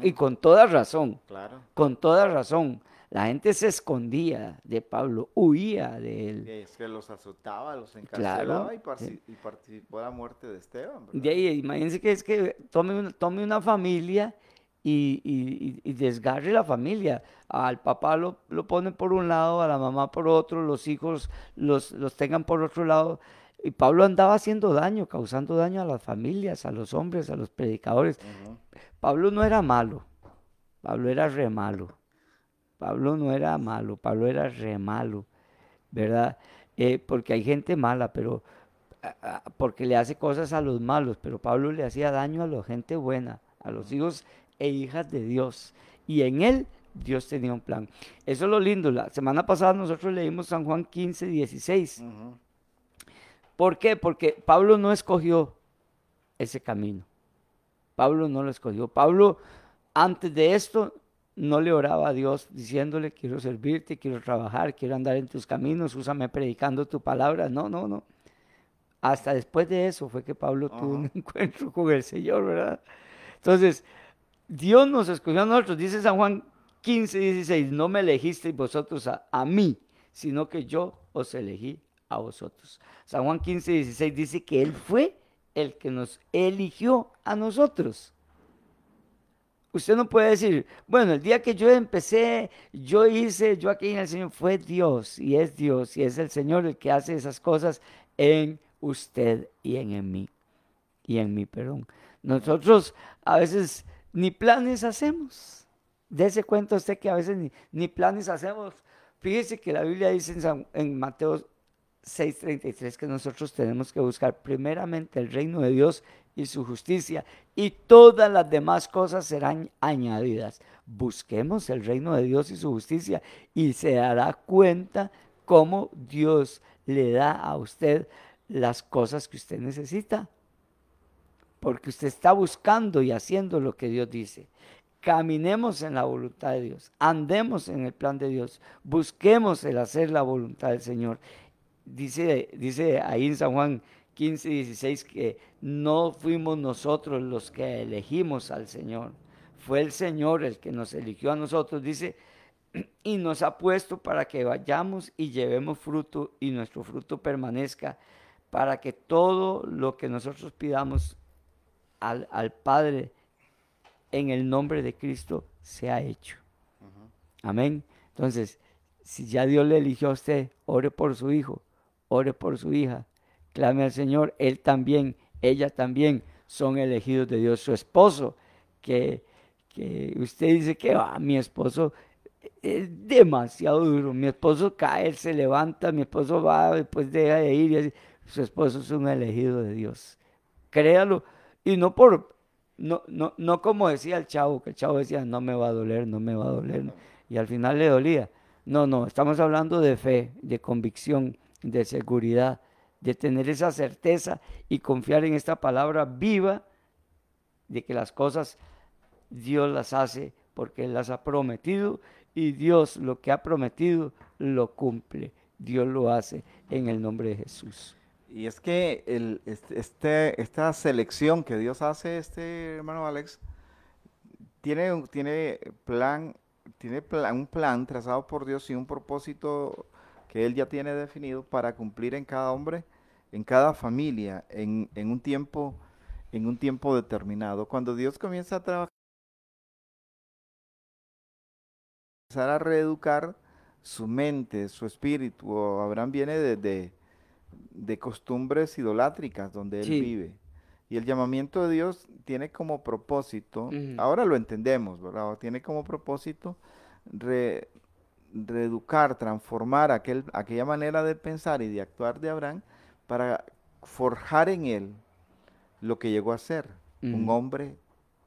Y con toda razón. Claro. Con toda razón. La gente se escondía de Pablo, huía de él. Es que los azotaba, los encarcelaba y, participó de la muerte de Esteban. De ahí, imagínense que es que tome tome una familia y, y- y desgarre la familia. Al papá lo, lo ponen por un lado, a la mamá por otro, los hijos los, los tengan por otro lado. Y Pablo andaba haciendo daño, causando daño a las familias, a los hombres, a los predicadores. Pablo no era malo, Pablo era re malo. Pablo no era malo, Pablo era re malo, ¿verdad? Eh, porque hay gente mala, pero porque le hace cosas a los malos, pero Pablo le hacía daño a la gente buena, a los hijos e hijas de Dios. Y en él Dios tenía un plan. Eso es lo lindo. La semana pasada nosotros leímos San Juan 15, 16. Ujú. ¿Por qué? Porque Pablo no escogió ese camino. Pablo no lo escogió. Pablo, antes de esto, no le oraba a Dios diciéndole, quiero servirte, quiero trabajar, quiero andar en tus caminos, úsame predicando tu palabra. No, no, no. Hasta después de eso fue que Pablo tuvo un encuentro con el Señor, ¿verdad? Entonces, Dios nos escogió a nosotros, dice San Juan 15, 16, no me elegisteis vosotros a, a mí, sino que yo os elegí a vosotros. San Juan 15, 16 dice que Él fue el que nos eligió a nosotros. Usted no puede decir, bueno, el día que yo empecé, yo hice, yo aquí en el Señor, fue Dios y es Dios y es el Señor el que hace esas cosas en usted y en, en mí. Y en mí, perdón. Nosotros a veces ni planes hacemos. Dese cuenta usted que a veces ni, planes hacemos. Fíjese que la Biblia dice en, San- en Mateo 6:33 que nosotros tenemos que buscar primeramente el reino de Dios y su justicia y todas las demás cosas serán añadidas. Busquemos el reino de Dios y su justicia y se dará cuenta cómo Dios le da a usted las cosas que usted necesita. Porque usted está buscando y haciendo lo que Dios dice. Caminemos en la voluntad de Dios, andemos en el plan de Dios, busquemos el hacer la voluntad del Señor. Dice, dice ahí en San Juan 15, 16 que no fuimos nosotros los que elegimos al Señor, fue el Señor el que nos eligió a nosotros, dice, y nos ha puesto para que vayamos y llevemos fruto y nuestro fruto permanezca, para que todo lo que nosotros pidamos al, al Padre en el nombre de Cristo sea hecho. Amén. Entonces, si ya Dios le eligió a usted, ore por su hijo, ore por su hija, clame al Señor, él también, ella también son elegidos de Dios. Su esposo, que, que usted dice que "Ah, mi esposo es demasiado duro, mi esposo cae, él se levanta, mi esposo va, después deja de ir, y así. su esposo es un elegido de Dios. Créalo, y no por, no, no, no como decía el chavo, que el chavo decía, no me va a doler, no me va a doler, y al final le dolía. No, no, estamos hablando de fe, de convicción, de seguridad, de tener esa certeza y confiar en esta palabra viva de que las cosas Dios las hace porque Él las ha prometido y Dios lo que ha prometido lo cumple. Dios lo hace en el nombre de Jesús. Y es que el, este, esta selección que Dios hace, este hermano Alex, tiene, tiene plan, tiene un plan trazado por Dios y un propósito que Él ya tiene definido para cumplir en cada hombre, en cada familia, en, en un tiempo, en un tiempo determinado. Cuando Dios comienza a trabajar, a reeducar su mente, su espíritu. Abraham viene de, de- de costumbres idolátricas donde él Sí. vive. Y el llamamiento de Dios tiene como propósito, ahora lo entendemos, ¿verdad? Tiene como propósito re- reeducar, transformar aquel, aquella manera de pensar y de actuar de Abraham para forjar en él lo que llegó a ser, un hombre,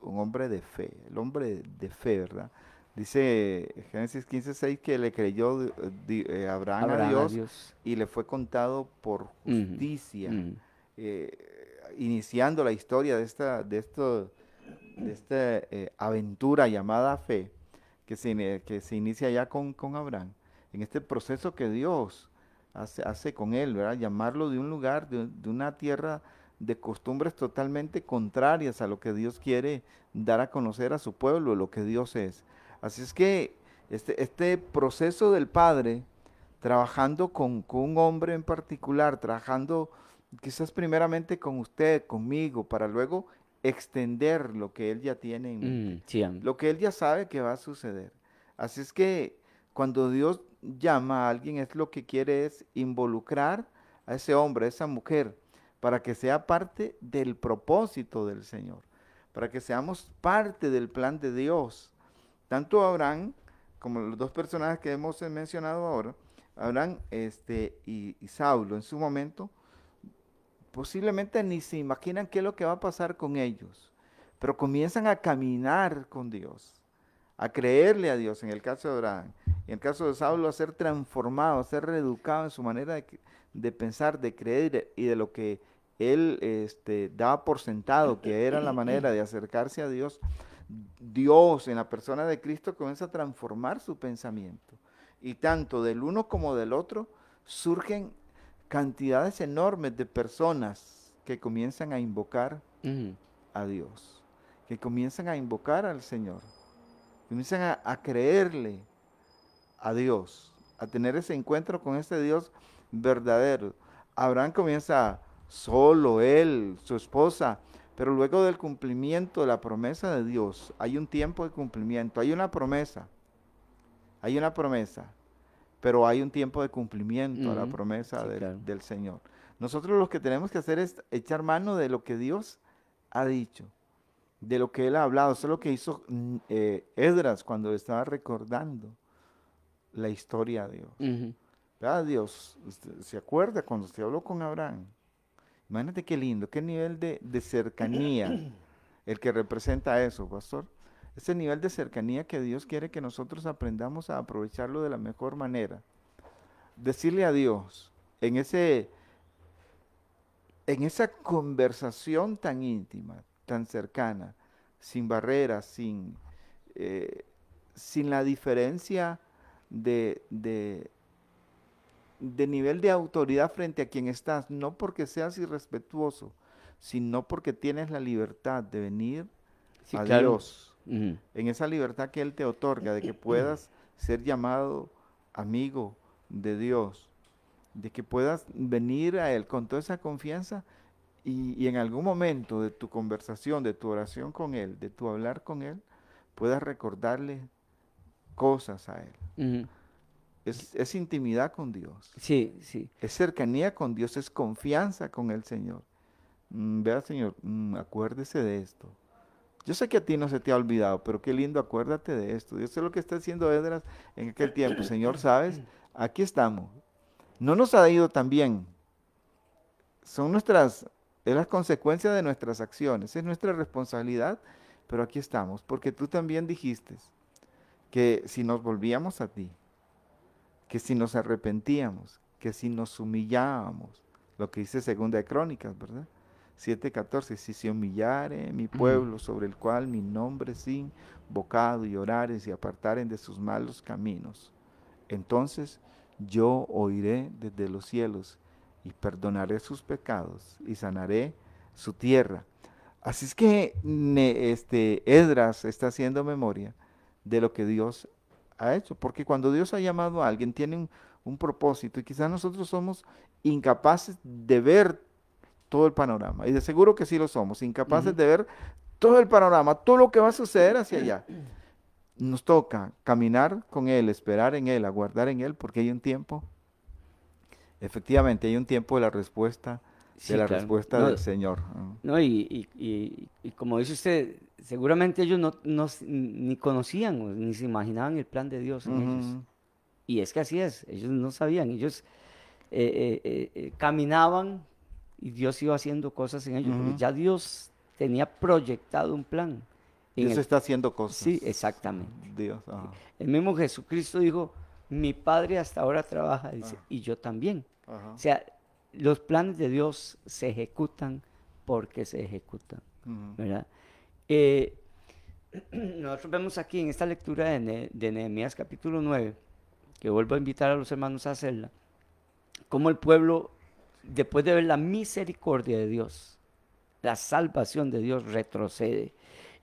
un hombre de fe, el hombre de fe, ¿verdad? Dice Génesis 15:6 que le creyó eh, di- eh, Abraham, Abraham a a Dios y le fue contado por justicia, eh, iniciando la historia de esta, de esto, de esta eh, aventura llamada fe, que se, que se inicia ya con, con Abraham, en este proceso que Dios hace, hace con él, ¿verdad? Llamarlo de un lugar, de, de una tierra de costumbres totalmente contrarias a lo que Dios quiere dar a conocer a su pueblo, lo que Dios es. Así es que este, este proceso del Padre, trabajando con, con un hombre en particular, trabajando quizás primeramente con usted, conmigo, para luego extender lo que él ya tiene en mente, Mm, sí, lo que él ya sabe que va a suceder. Así es que cuando Dios llama a alguien es lo que quiere es involucrar a ese hombre, a esa mujer, para que sea parte del propósito del Señor, para que seamos parte del plan de Dios. Tanto Abraham como los dos personajes que hemos mencionado ahora, Abraham este, y, y Saulo en su momento, posiblemente ni se imaginan qué es lo que va a pasar con ellos, pero comienzan a caminar con Dios, a creerle a Dios, en el caso de Abraham, y en el caso de Saulo, a ser transformado, a ser reeducado en su manera de, de pensar, de creer y de lo que él este, daba por sentado, que era la manera de acercarse a Dios. Dios en la persona de Cristo comienza a transformar su pensamiento. Y tanto del uno como del otro surgen cantidades enormes de personas que comienzan a invocar a Dios, que comienzan a invocar al Señor, comienzan a, a creerle a Dios, a tener ese encuentro con ese Dios verdadero. Abraham comienza solo, él, su esposa, pero luego del cumplimiento de la promesa de Dios, hay un tiempo de cumplimiento, hay una promesa, hay una promesa, pero hay un tiempo de cumplimiento a la promesa sí, del, claro. del Señor. Nosotros lo que tenemos que hacer es echar mano de lo que Dios ha dicho, de lo que Él ha hablado. Eso es lo que hizo mm, eh, Esdras cuando estaba recordando la historia de Dios. ¿Verdad? Dios se acuerda cuando usted habló con Abraham. Imagínate qué lindo, qué nivel de, de cercanía el que representa eso, pastor. Ese nivel de cercanía que Dios quiere que nosotros aprendamos a aprovecharlo de la mejor manera. Decirle a Dios en ese en esa conversación tan íntima, tan cercana, sin barreras, sin, eh, sin la diferencia de, de, de nivel de autoridad frente a quien estás, no porque seas irrespetuoso, sino porque tienes la libertad de venir Sí, a claro. Dios, en esa libertad que Él te otorga, de que puedas ser llamado amigo de Dios, de que puedas venir a Él con toda esa confianza y, y en algún momento de tu conversación, de tu oración con Él, de tu hablar con Él, puedas recordarle cosas a Él. Ujú. Es, es intimidad con Dios, Sí, sí. es cercanía con Dios, es confianza con el Señor. Mm, vea, Señor, mm, acuérdese de esto. Yo sé que a ti no se te ha olvidado, pero qué lindo, acuérdate de esto. Yo sé lo que está haciendo Edras en aquel tiempo. Señor, ¿sabes? Aquí estamos. No nos ha ido tan bien. Son nuestras, es la consecuencia de nuestras acciones, es nuestra responsabilidad, pero aquí estamos, porque tú también dijiste que si nos volvíamos a ti, que si nos arrepentíamos, que si nos humillábamos, lo que dice Segunda de Crónicas, ¿verdad? 7:14, si se humillare mi pueblo sobre el cual mi nombre es invocado y orares y apartaren de sus malos caminos, entonces yo oiré desde los cielos y perdonaré sus pecados y sanaré su tierra. Así es que este, Esdras está haciendo memoria de lo que Dios ha hecho, porque cuando Dios ha llamado a alguien tiene un, un propósito y quizás nosotros somos incapaces de ver todo el panorama, y de seguro que sí lo somos, incapaces de ver todo el panorama, todo lo que va a suceder hacia allá. Nos toca caminar con Él, esperar en Él, aguardar en Él, porque hay un tiempo, efectivamente hay un tiempo de la respuesta, de Sí, la claro. respuesta No, del Señor. No, y, y- y- y como dice usted, seguramente ellos no, no ni conocían ni se imaginaban el plan de Dios en ellos. Y es que así es, ellos no sabían, ellos eh, eh, eh, caminaban y Dios iba haciendo cosas en ellos, ya Dios tenía proyectado un plan. Dios el- está haciendo cosas. Sí, exactamente. Dios, El mismo Jesucristo dijo, mi Padre hasta ahora trabaja, dice, y yo también. O sea, los planes de Dios se ejecutan porque se ejecutan. ¿verdad? Eh, nosotros vemos aquí en esta lectura de, Ne- de Nehemías capítulo 9, que vuelvo a invitar a los hermanos a hacerla, cómo el pueblo, después de ver la misericordia de Dios, la salvación de Dios, retrocede.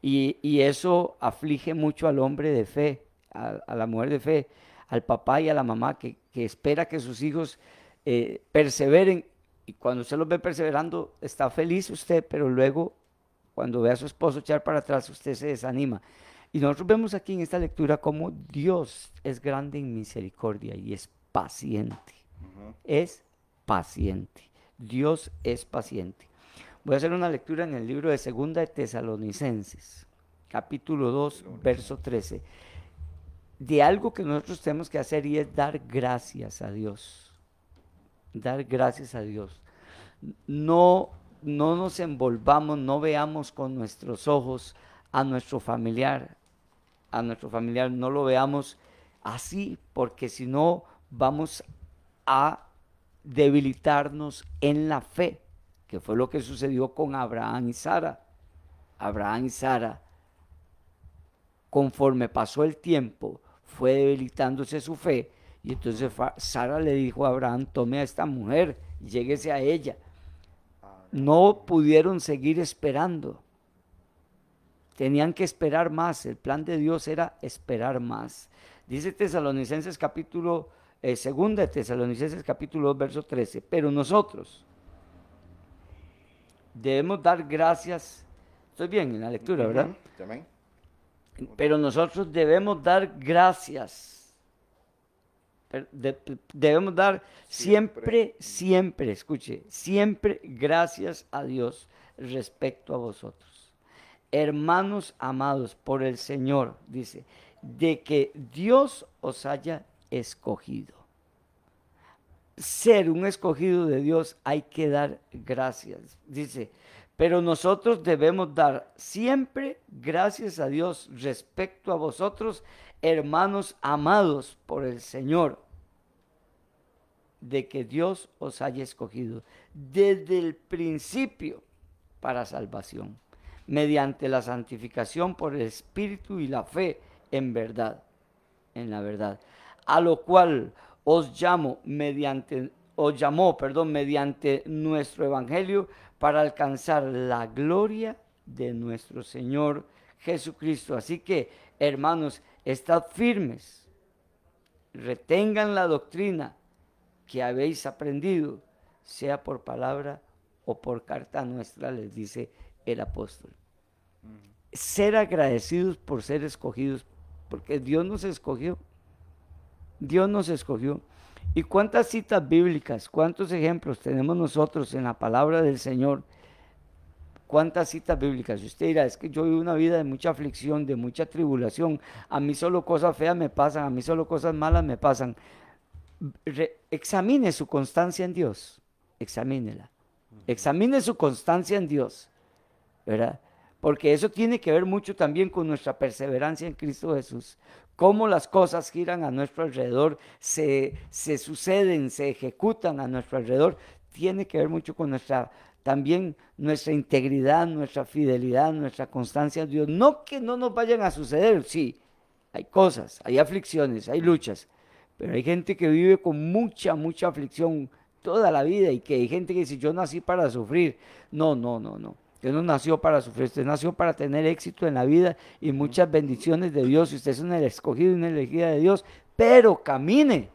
Y, eso aflige mucho al hombre de fe, a, la mujer de fe, al papá y a la mamá que, que espera que sus hijos eh, perseveren. Y cuando usted los ve perseverando, está feliz usted, pero luego Cuando ve a su esposo echar para atrás, usted se desanima. Y nosotros vemos aquí en esta lectura cómo Dios es grande en misericordia y es paciente. Es paciente. Dios es paciente. Voy a hacer una lectura en el libro de Segunda de Tesalonicenses, capítulo 2, verso 13. De algo que nosotros tenemos que hacer y es dar gracias a Dios. Dar gracias a Dios. No, no nos envolvamos, no veamos con nuestros ojos a nuestro familiar, a nuestro familiar, no lo veamos así, porque si no vamos a debilitarnos en la fe, que fue lo que sucedió con Abraham y Sara. Abraham y Sara, conforme pasó el tiempo, fue debilitándose su fe, y entonces Sara le dijo a Abraham, tome a esta mujer, lléguese a ella. No pudieron seguir esperando Tenían que esperar más. El plan de Dios era esperar más. Dice Tesalonicenses capítulo, eh, segunda de Tesalonicenses capítulo 2, verso 13. Pero nosotros debemos dar gracias. Estoy bien en la lectura, ¿verdad? Pero nosotros debemos dar gracias. Debemos dar siempre, siempre, escuche, siempre gracias a Dios respecto a vosotros hermanos amados por el Señor, dice, de que Dios os haya escogido. Ser un escogido de Dios hay que dar gracias. Dice, pero nosotros debemos dar siempre gracias a Dios respecto a vosotros, hermanos amados por el Señor, de que Dios os haya escogido desde el principio para salvación mediante la santificación por el Espíritu y la fe en verdad, en la verdad, a lo cual os llamo mediante os llamó, perdón, mediante nuestro evangelio para alcanzar la gloria de nuestro Señor Jesucristo. Así que, hermanos, estad firmes, retengan la doctrina que habéis aprendido, sea por palabra o por carta nuestra, les dice el apóstol. Ser agradecidos por ser escogidos, porque Dios nos escogió. Dios nos escogió. ¿Y cuántas citas bíblicas, cuántos ejemplos tenemos nosotros en la palabra del Señor? ¿Cuántas citas bíblicas? Y usted dirá, es que yo vivo una vida de mucha aflicción, de mucha tribulación. A mí solo cosas feas me pasan, a mí solo cosas malas me pasan. examine su constancia en Dios. Examínela. Examine su constancia en Dios. ¿verdad? Porque eso tiene que ver mucho también con nuestra perseverancia en Cristo Jesús. Cómo las cosas giran a nuestro alrededor, se, se suceden, se ejecutan a nuestro alrededor, tiene que ver mucho con nuestra también nuestra integridad, nuestra fidelidad, nuestra constancia en Dios. No que no nos vayan a suceder, sí, hay cosas, hay aflicciones, hay luchas, pero hay gente que vive con mucha, mucha aflicción toda la vida y que hay gente que dice, yo nací para sufrir. No, no, no, no. Usted no nació para sufrir, usted nació para tener éxito en la vida y muchas bendiciones de Dios. Usted es un escogido una elegida de Dios, pero camine,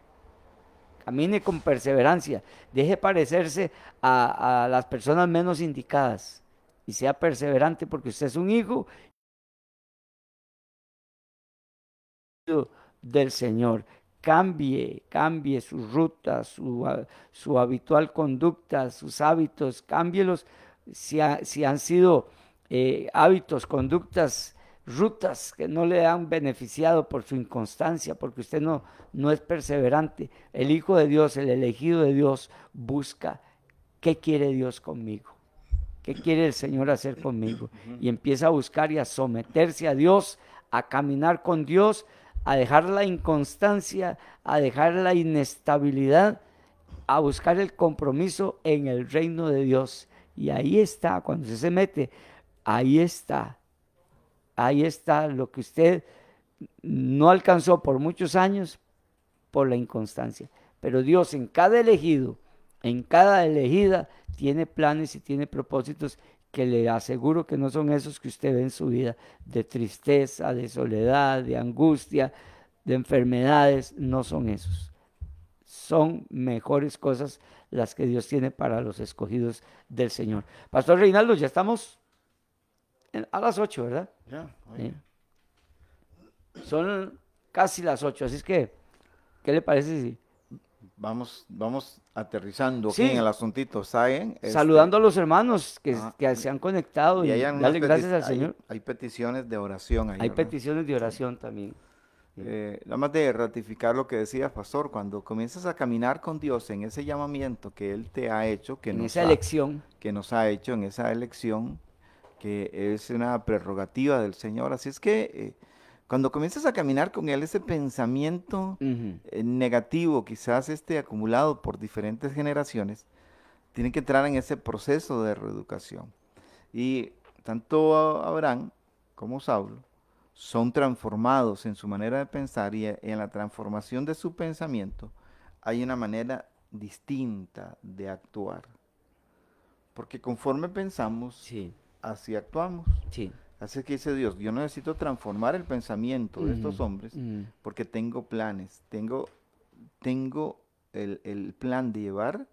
camine con perseverancia. Deje parecerse a, a las personas menos indicadas y sea perseverante porque usted es un hijo del Señor. Cambie, cambie sus rutas, su, su habitual conducta, sus hábitos, cámbielos si, han sido eh, hábitos, conductas, rutas que no le han beneficiado por su inconstancia, porque usted no, no es perseverante. El Hijo de Dios, el elegido de Dios, busca qué quiere Dios conmigo, qué quiere el Señor hacer conmigo. Y empieza a buscar y a someterse a Dios, a caminar con Dios, a dejar la inconstancia, a dejar la inestabilidad, a buscar el compromiso en el reino de Dios y ahí está, cuando usted se mete, ahí está. Ahí está lo que usted no alcanzó por muchos años por la inconstancia. Pero Dios en cada elegido, en cada elegida, tiene planes y tiene propósitos que le aseguro que no son esos que usted ve en su vida, de tristeza, de soledad, de angustia, de enfermedades, no son esos. Son mejores cosas las que Dios tiene para los escogidos del Señor. Pastor Reinaldo, ya estamos. A las 8, ¿verdad? Ya, Sí. Son casi las 8, así es que, ¿qué le parece si Vamos, vamos aterrizando Sí. aquí en el asuntito, ¿saben? Este, saludando a los hermanos que, ah, que se han conectado y, y darle gracias al hay- Señor? Hay peticiones de oración ahí. Hay ¿verdad? peticiones de oración también. Eh, nada más de ratificar lo que decía Pastor, cuando comienzas a caminar con Dios en ese llamamiento que Él te ha hecho, que, en nos esa ha, elección. que nos ha hecho en esa elección, que es una prerrogativa del Señor. Así es que eh, cuando comienzas a caminar con Él, ese pensamiento eh, negativo, quizás este acumulado por diferentes generaciones, tiene que entrar en ese proceso de reeducación. Y tanto Abraham como Saulo son transformados en su manera de pensar y e- en la transformación de su pensamiento hay una manera distinta de actuar. Porque conforme pensamos, Sí, así actuamos. sí. Así que dice Dios, yo necesito transformar el pensamiento de estos Ujú, hombres ujú. porque tengo planes, tengo, tengo el, el plan de llevar,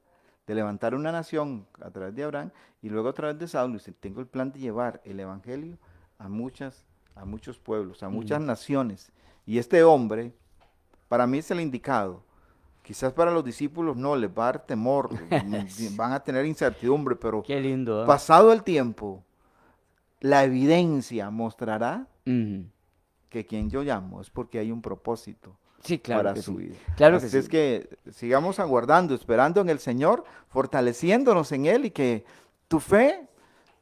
de levantar una nación a través de Abraham y luego a través de Saulo, dice, tengo el plan de llevar el evangelio a muchas, a muchos pueblos, a muchas naciones. Y este hombre, para mí es el indicado. Quizás para los discípulos no, les va a dar temor, mm, van a tener incertidumbre, pero Qué lindo. ¿ah? pasado el tiempo, la evidencia mostrará que quien yo llamo es porque hay un propósito Sí, claro para que su sí. vida. Claro que Así es sí. que sigamos aguardando, esperando en el Señor, fortaleciéndonos en Él y que tu fe,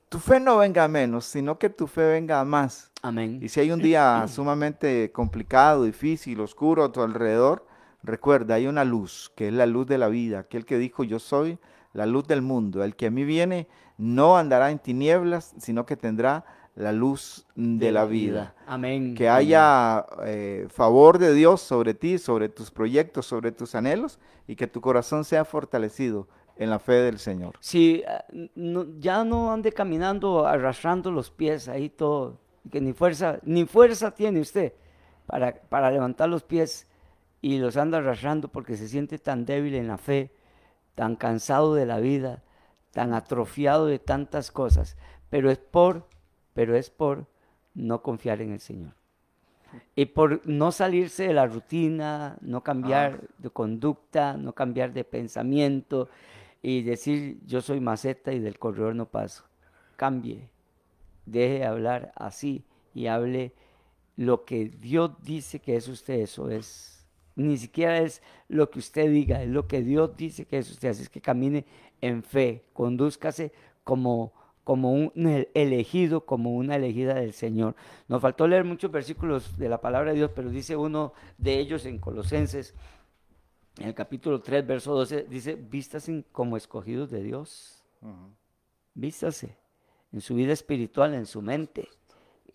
tu fe no venga menos, sino que tu fe venga más. Amén. Y si hay un día sumamente complicado, difícil, oscuro a tu alrededor, recuerda, hay una luz, que es la luz de la vida, aquel que dijo, yo soy la luz del mundo, el que a mí viene no andará en tinieblas, sino que tendrá la luz de, la vida. Amén. Que haya eh, favor de Dios sobre ti, sobre tus proyectos, sobre tus anhelos y que tu corazón sea fortalecido en la fe del Señor. Si ah, no- ya no ande caminando arrastrando los pies ahí todo, que ni fuerza, ni fuerza tiene usted para, para levantar los pies y los anda arrastrando porque se siente tan débil en la fe, tan cansado de la vida, tan atrofiado de tantas cosas, pero es por, pero es por no confiar en el Señor. Y por no salirse de la rutina, no cambiar de conducta, no cambiar de pensamiento y decir yo soy maceta y del corredor no paso. Cambie, deje de hablar así y hable lo que Dios dice que es usted, eso es. Ni siquiera es lo que usted diga, es lo que Dios dice que es usted. Así es que camine en fe, condúzcase como, como un el- elegido, como una elegida del Señor. Nos faltó leer muchos versículos de la palabra de Dios, pero dice uno de ellos en Colosenses, en el capítulo 3, verso 12, dice, vístase como escogidos de Dios. Vístase en su vida espiritual, en su mente.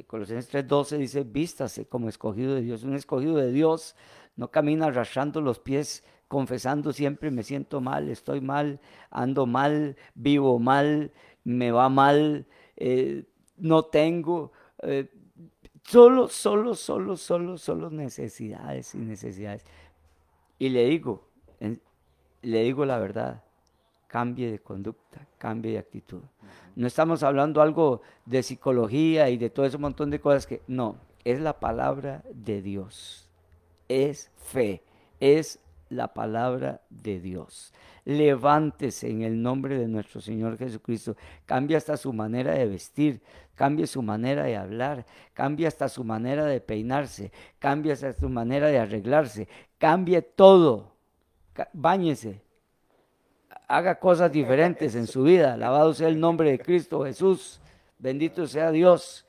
Colosenses 3:12 dice, vístase como escogido de Dios. Un escogido de Dios no camina arrastrando los pies, confesando siempre, me siento mal, estoy mal, ando mal, vivo mal, me va mal, eh, no tengo. eh, solo, solo, solo, solo, solo necesidades y necesidades. Y le digo, le digo la verdad, cambie de conducta, cambie de actitud. No estamos hablando algo de psicología y de todo ese montón de cosas que no, es la palabra de Dios. Es fe, es la palabra de Dios. Levántese en el nombre de nuestro Señor Jesucristo. Cambie hasta su manera de vestir, cambie su manera de hablar, cambie hasta su manera de peinarse, cambie hasta su manera de arreglarse, cambie todo. Báñese, haga cosas diferentes en su vida. Alabado sea el nombre de Cristo Jesús. Bendito sea Dios.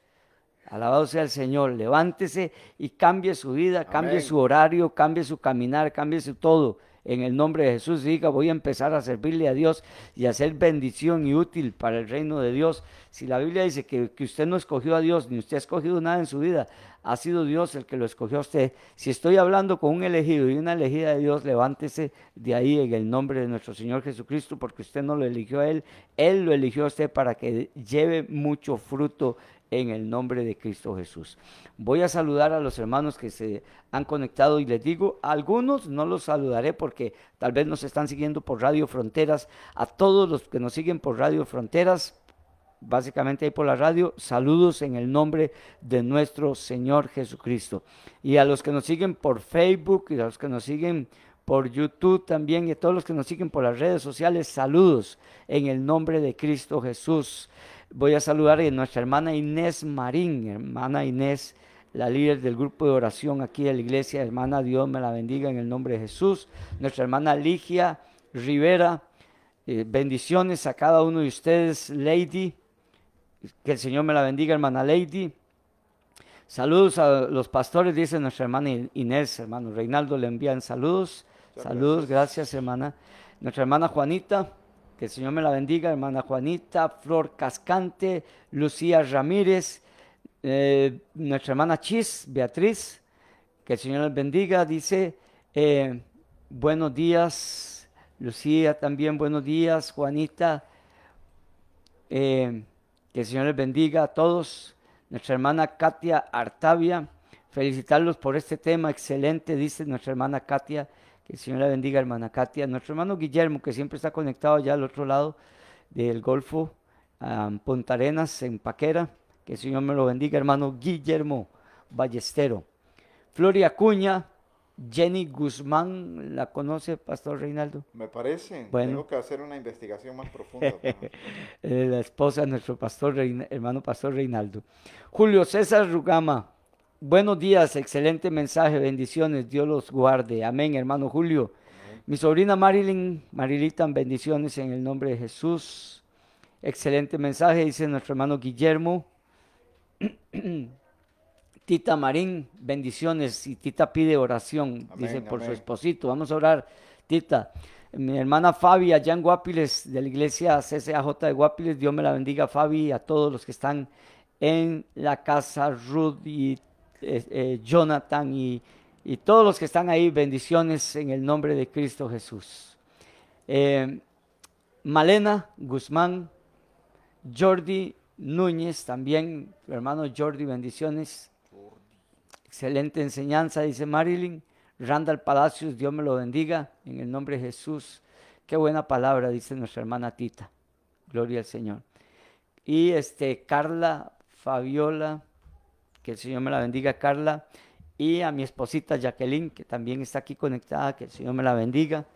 Alabado sea el Señor. Levántese y cambie su vida, cambie Amén. su horario, cambie su caminar, cambie su todo. En el nombre de Jesús diga, voy a empezar a servirle a Dios y a ser bendición y útil para el reino de Dios. Si la Biblia dice que, que usted no escogió a Dios, ni usted ha escogido nada en su vida, ha sido Dios el que lo escogió a usted. Si estoy hablando con un elegido y una elegida de Dios, levántese de ahí en el nombre de nuestro Señor Jesucristo, porque usted no lo eligió a Él, Él lo eligió a usted para que lleve mucho fruto en el nombre de Cristo Jesús. Voy a saludar a los hermanos que se han conectado y les digo, a algunos no los saludaré porque tal vez nos están siguiendo por Radio Fronteras, a todos los que nos siguen por Radio Fronteras, básicamente ahí por la radio, saludos en el nombre de nuestro Señor Jesucristo. Y a los que nos siguen por Facebook y a los que nos siguen por YouTube también y a todos los que nos siguen por las redes sociales, saludos en el nombre de Cristo Jesús. Voy a saludar a nuestra hermana Inés Marín, hermana Inés, la líder del grupo de oración aquí de la iglesia, hermana Dios me la bendiga en el nombre de Jesús. Nuestra hermana Ligia Rivera, eh, bendiciones a cada uno de ustedes, Lady. Que el Señor me la bendiga, hermana Lady. Saludos a los pastores, dice nuestra hermana Inés, hermano Reinaldo, le envían saludos. saludos, gracias. hermana. Nuestra hermana Juanita, que el Señor me la bendiga, hermana Juanita, Flor Cascante, Lucía Ramírez, eh, nuestra hermana Chis, Beatriz, que el Señor les bendiga, dice, eh, buenos días, Lucía también, buenos días, Juanita, eh, que el Señor les bendiga a todos. Nuestra hermana Katia Artavia, felicitarlos por este tema excelente, dice nuestra hermana Katia. Que el Señor la bendiga, hermana Katia. Nuestro hermano Guillermo, que siempre está conectado allá al otro lado del Golfo, a Punta Arenas, en Paquera. Que el Señor me lo bendiga, hermano Guillermo Ballestero. Floria Cuña, Jenny Guzmán, ¿la conoce, Pastor Reinaldo? Me parece. Bueno. Tengo que hacer una investigación más profunda. La esposa de nuestro pastor, hermano Pastor Reinaldo. Julio César Rugama, buenos días, excelente mensaje, bendiciones, Dios los guarde. Amén, hermano Julio. Mi sobrina Marilyn, Marilita, bendiciones en el nombre de Jesús. Excelente mensaje, dice nuestro hermano Guillermo. Tita Marín, bendiciones. Y Tita pide oración, dice por su esposito. Vamos a orar, Tita. Mi hermana Fabi, allá en Guapiles, de la iglesia CCAJ de Guapiles, Dios me la bendiga, Fabi, a todos los que están en la casa, Ruth y eh, Jonathan y, todos los que están ahí, bendiciones en el nombre de Cristo Jesús. Eh, Malena Guzmán, Jordi Núñez, también, hermano Jordi, bendiciones. Excelente enseñanza, dice Marilyn. Randall Palacios, Dios me lo bendiga en el nombre de Jesús. Qué buena palabra, dice nuestra hermana Tita. Gloria al Señor. Y este, Carla Fabiola, que el Señor me la bendiga, Carla. Y a mi esposita Jacqueline, que también está aquí conectada, que el Señor me la bendiga.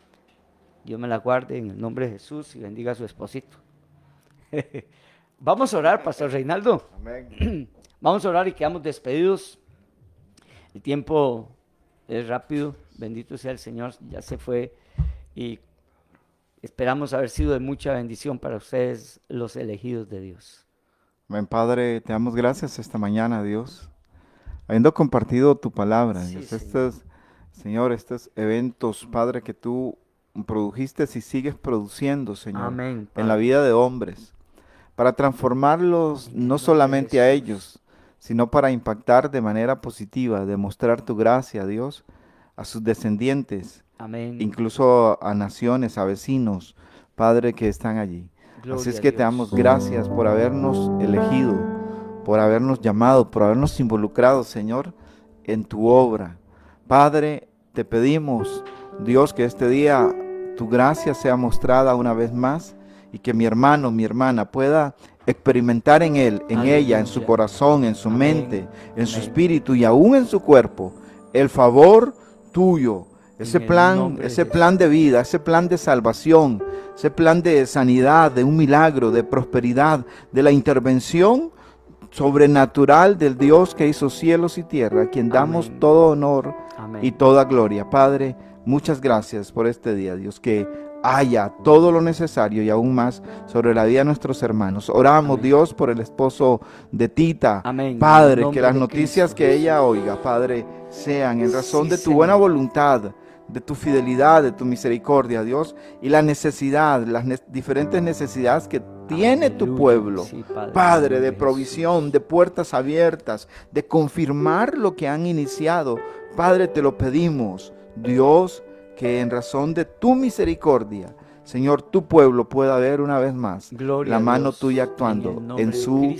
Dios me la guarde en el nombre de Jesús y bendiga a su esposito. Vamos a orar, Pastor Reinaldo. Amén. Vamos a orar y quedamos despedidos. El tiempo es rápido, bendito sea el Señor, ya se fue y esperamos haber sido de mucha bendición para ustedes, los elegidos de Dios. Padre, te damos gracias esta mañana, Dios, habiendo compartido tu palabra, Dios, estos, Señor, estos eventos, Padre, que tú produjiste y sigues produciendo, Señor, en la vida de hombres, para transformarlos no solamente a ellos, sino para impactar de manera positiva, demostrar tu gracia, Dios, a sus descendientes, Amén. incluso a naciones, a vecinos, Padre, que están allí. Así es que te damos gracias por habernos elegido, por habernos llamado, por habernos involucrado, Señor, en tu obra. Padre, te pedimos, Dios, que este día tu gracia sea mostrada una vez más y que mi hermano, mi hermana pueda experimentar en él, en ella, en su corazón, en su mente, en su espíritu y aún en su cuerpo el favor tuyo, ese plan, ese plan de vida, ese plan de salvación, ese plan de sanidad, de un milagro, de prosperidad, de la intervención sobrenatural del Dios que hizo cielos y tierra, a quien damos todo honor y toda gloria. Padre, muchas gracias por este día, Dios, que haya todo lo necesario y aún más sobre la vida de nuestros hermanos. Oramos, Dios, por el esposo de Tita. Amén. Padre, que las noticias que ella oiga, Padre, sean en razón de tu buena voluntad, de tu fidelidad, de tu misericordia, Dios, y la necesidad, las diferentes necesidades que tiene tu pueblo, padre, de provisión, de puertas abiertas, de confirmar lo que han iniciado. Padre, te lo pedimos. Dios, que en razón de tu misericordia, Señor, tu pueblo pueda ver una vez más la mano tuya actuando en, su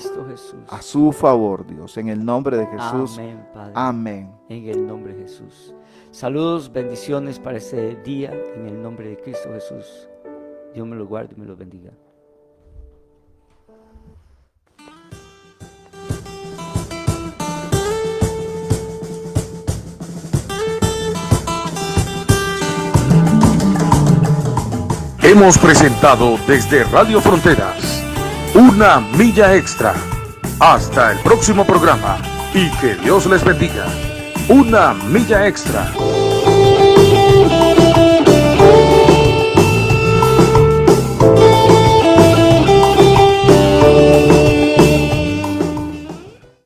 a su favor, Dios, en el nombre de Jesús. Amén, Padre. Amén. En el nombre de Jesús. Saludos, bendiciones para este día en el nombre de Cristo Jesús. Dios me lo guarde y me lo bendiga. Hemos presentado desde Radio Fronteras una milla extra. Hasta el próximo programa y que Dios les bendiga. Una milla extra.